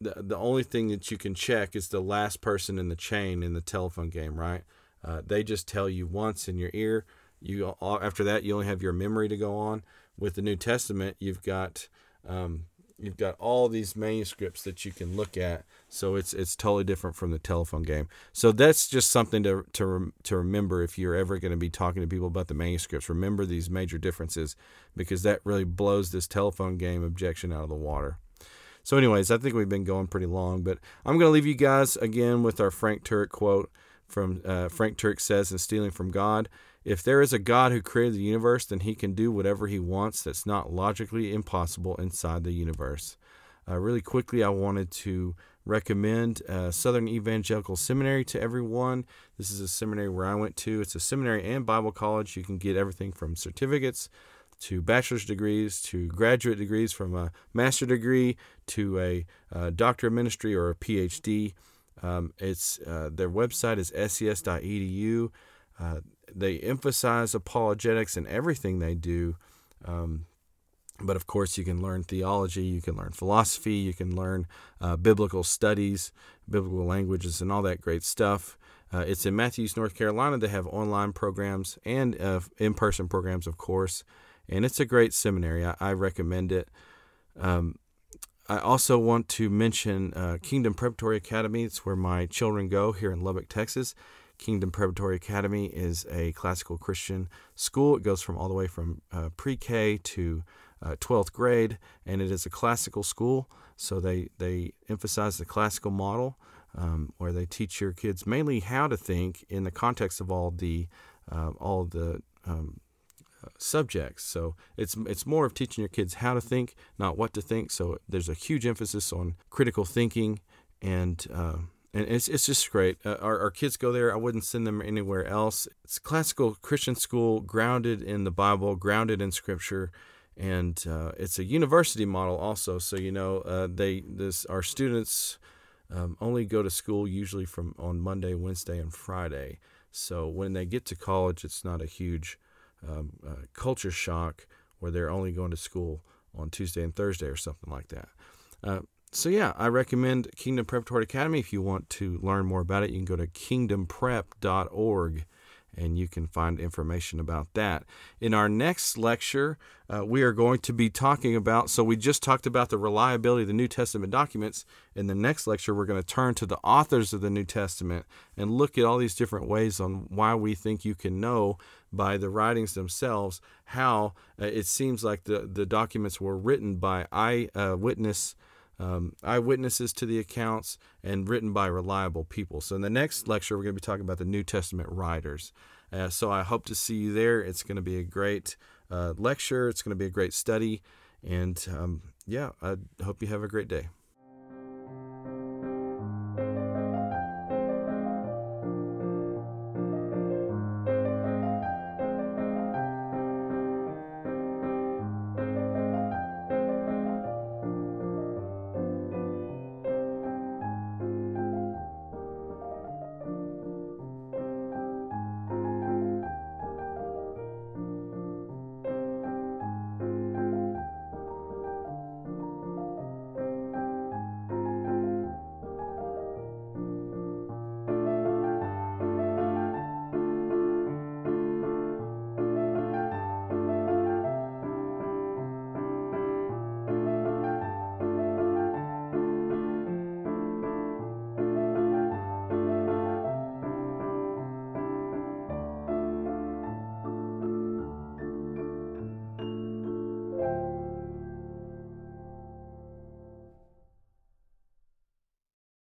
the, the only thing that you can check is the last person in the chain in the telephone game, right? Uh, they just tell you once in your ear. You after that you only have your memory to go on. With the New Testament, you've got um, you've got all these manuscripts that you can look at. So it's it's totally different from the telephone game. So that's just something to to to remember if you're ever going to be talking to people about the manuscripts. Remember these major differences because that really blows this telephone game objection out of the water. So, anyways, I think we've been going pretty long, but I'm going to leave you guys again with our Frank Turek quote from uh, Frank Turek says in Stealing from God. If there is a God who created the universe, then he can do whatever he wants that's not logically impossible inside the universe. Uh, really quickly, I wanted to recommend uh, Southern Evangelical Seminary to everyone. This is a seminary where I went to. It's a seminary and Bible college. You can get everything from certificates to bachelor's degrees to graduate degrees from a master degree to a, a doctor of ministry or a PhD. Um, it's uh, their website is ses.edu. Uh, they emphasize apologetics in everything they do. Um, but of course, you can learn theology, you can learn philosophy, you can learn uh, biblical studies, biblical languages, and all that great stuff. Uh, it's in Matthews, North Carolina. They have online programs and uh, in person programs, of course. And it's a great seminary. I, I recommend it. Um, I also want to mention uh, Kingdom Preparatory Academy. It's where my children go here in Lubbock, Texas. Kingdom Preparatory Academy is a classical Christian school. It goes from all the way from uh, pre K to uh, 12th grade, and it is a classical school. So they, they emphasize the classical model um, where they teach your kids mainly how to think in the context of all the, uh, all the um, subjects. So it's it's more of teaching your kids how to think, not what to think. So there's a huge emphasis on critical thinking, and uh, and it's it's just great. Uh, our our kids go there. I wouldn't send them anywhere else. It's classical Christian school, grounded in the Bible, grounded in Scripture. And uh, it's a university model also, so you know uh, they this our students um, only go to school usually from on Monday, Wednesday, and Friday. So when they get to college, it's not a huge um, uh, culture shock where they're only going to school on Tuesday and Thursday or something like that. So, yeah, I recommend Kingdom Preparatory Academy. If you want to learn more about it, you can go to kingdomprep.org and you can find information about that. In our next lecture, uh, we are going to be talking about. So, we just talked about the reliability of the New Testament documents. In the next lecture, we're going to turn to the authors of the New Testament and look at all these different ways on why we think you can know by the writings themselves how uh, it seems like the, the documents were written by eyewitness. Uh, um, eyewitnesses to the accounts and written by reliable people. So, in the next lecture, we're going to be talking about the New Testament writers. Uh, so, I hope to see you there. It's going to be a great uh, lecture, it's going to be a great study. And um, yeah, I hope you have a great day.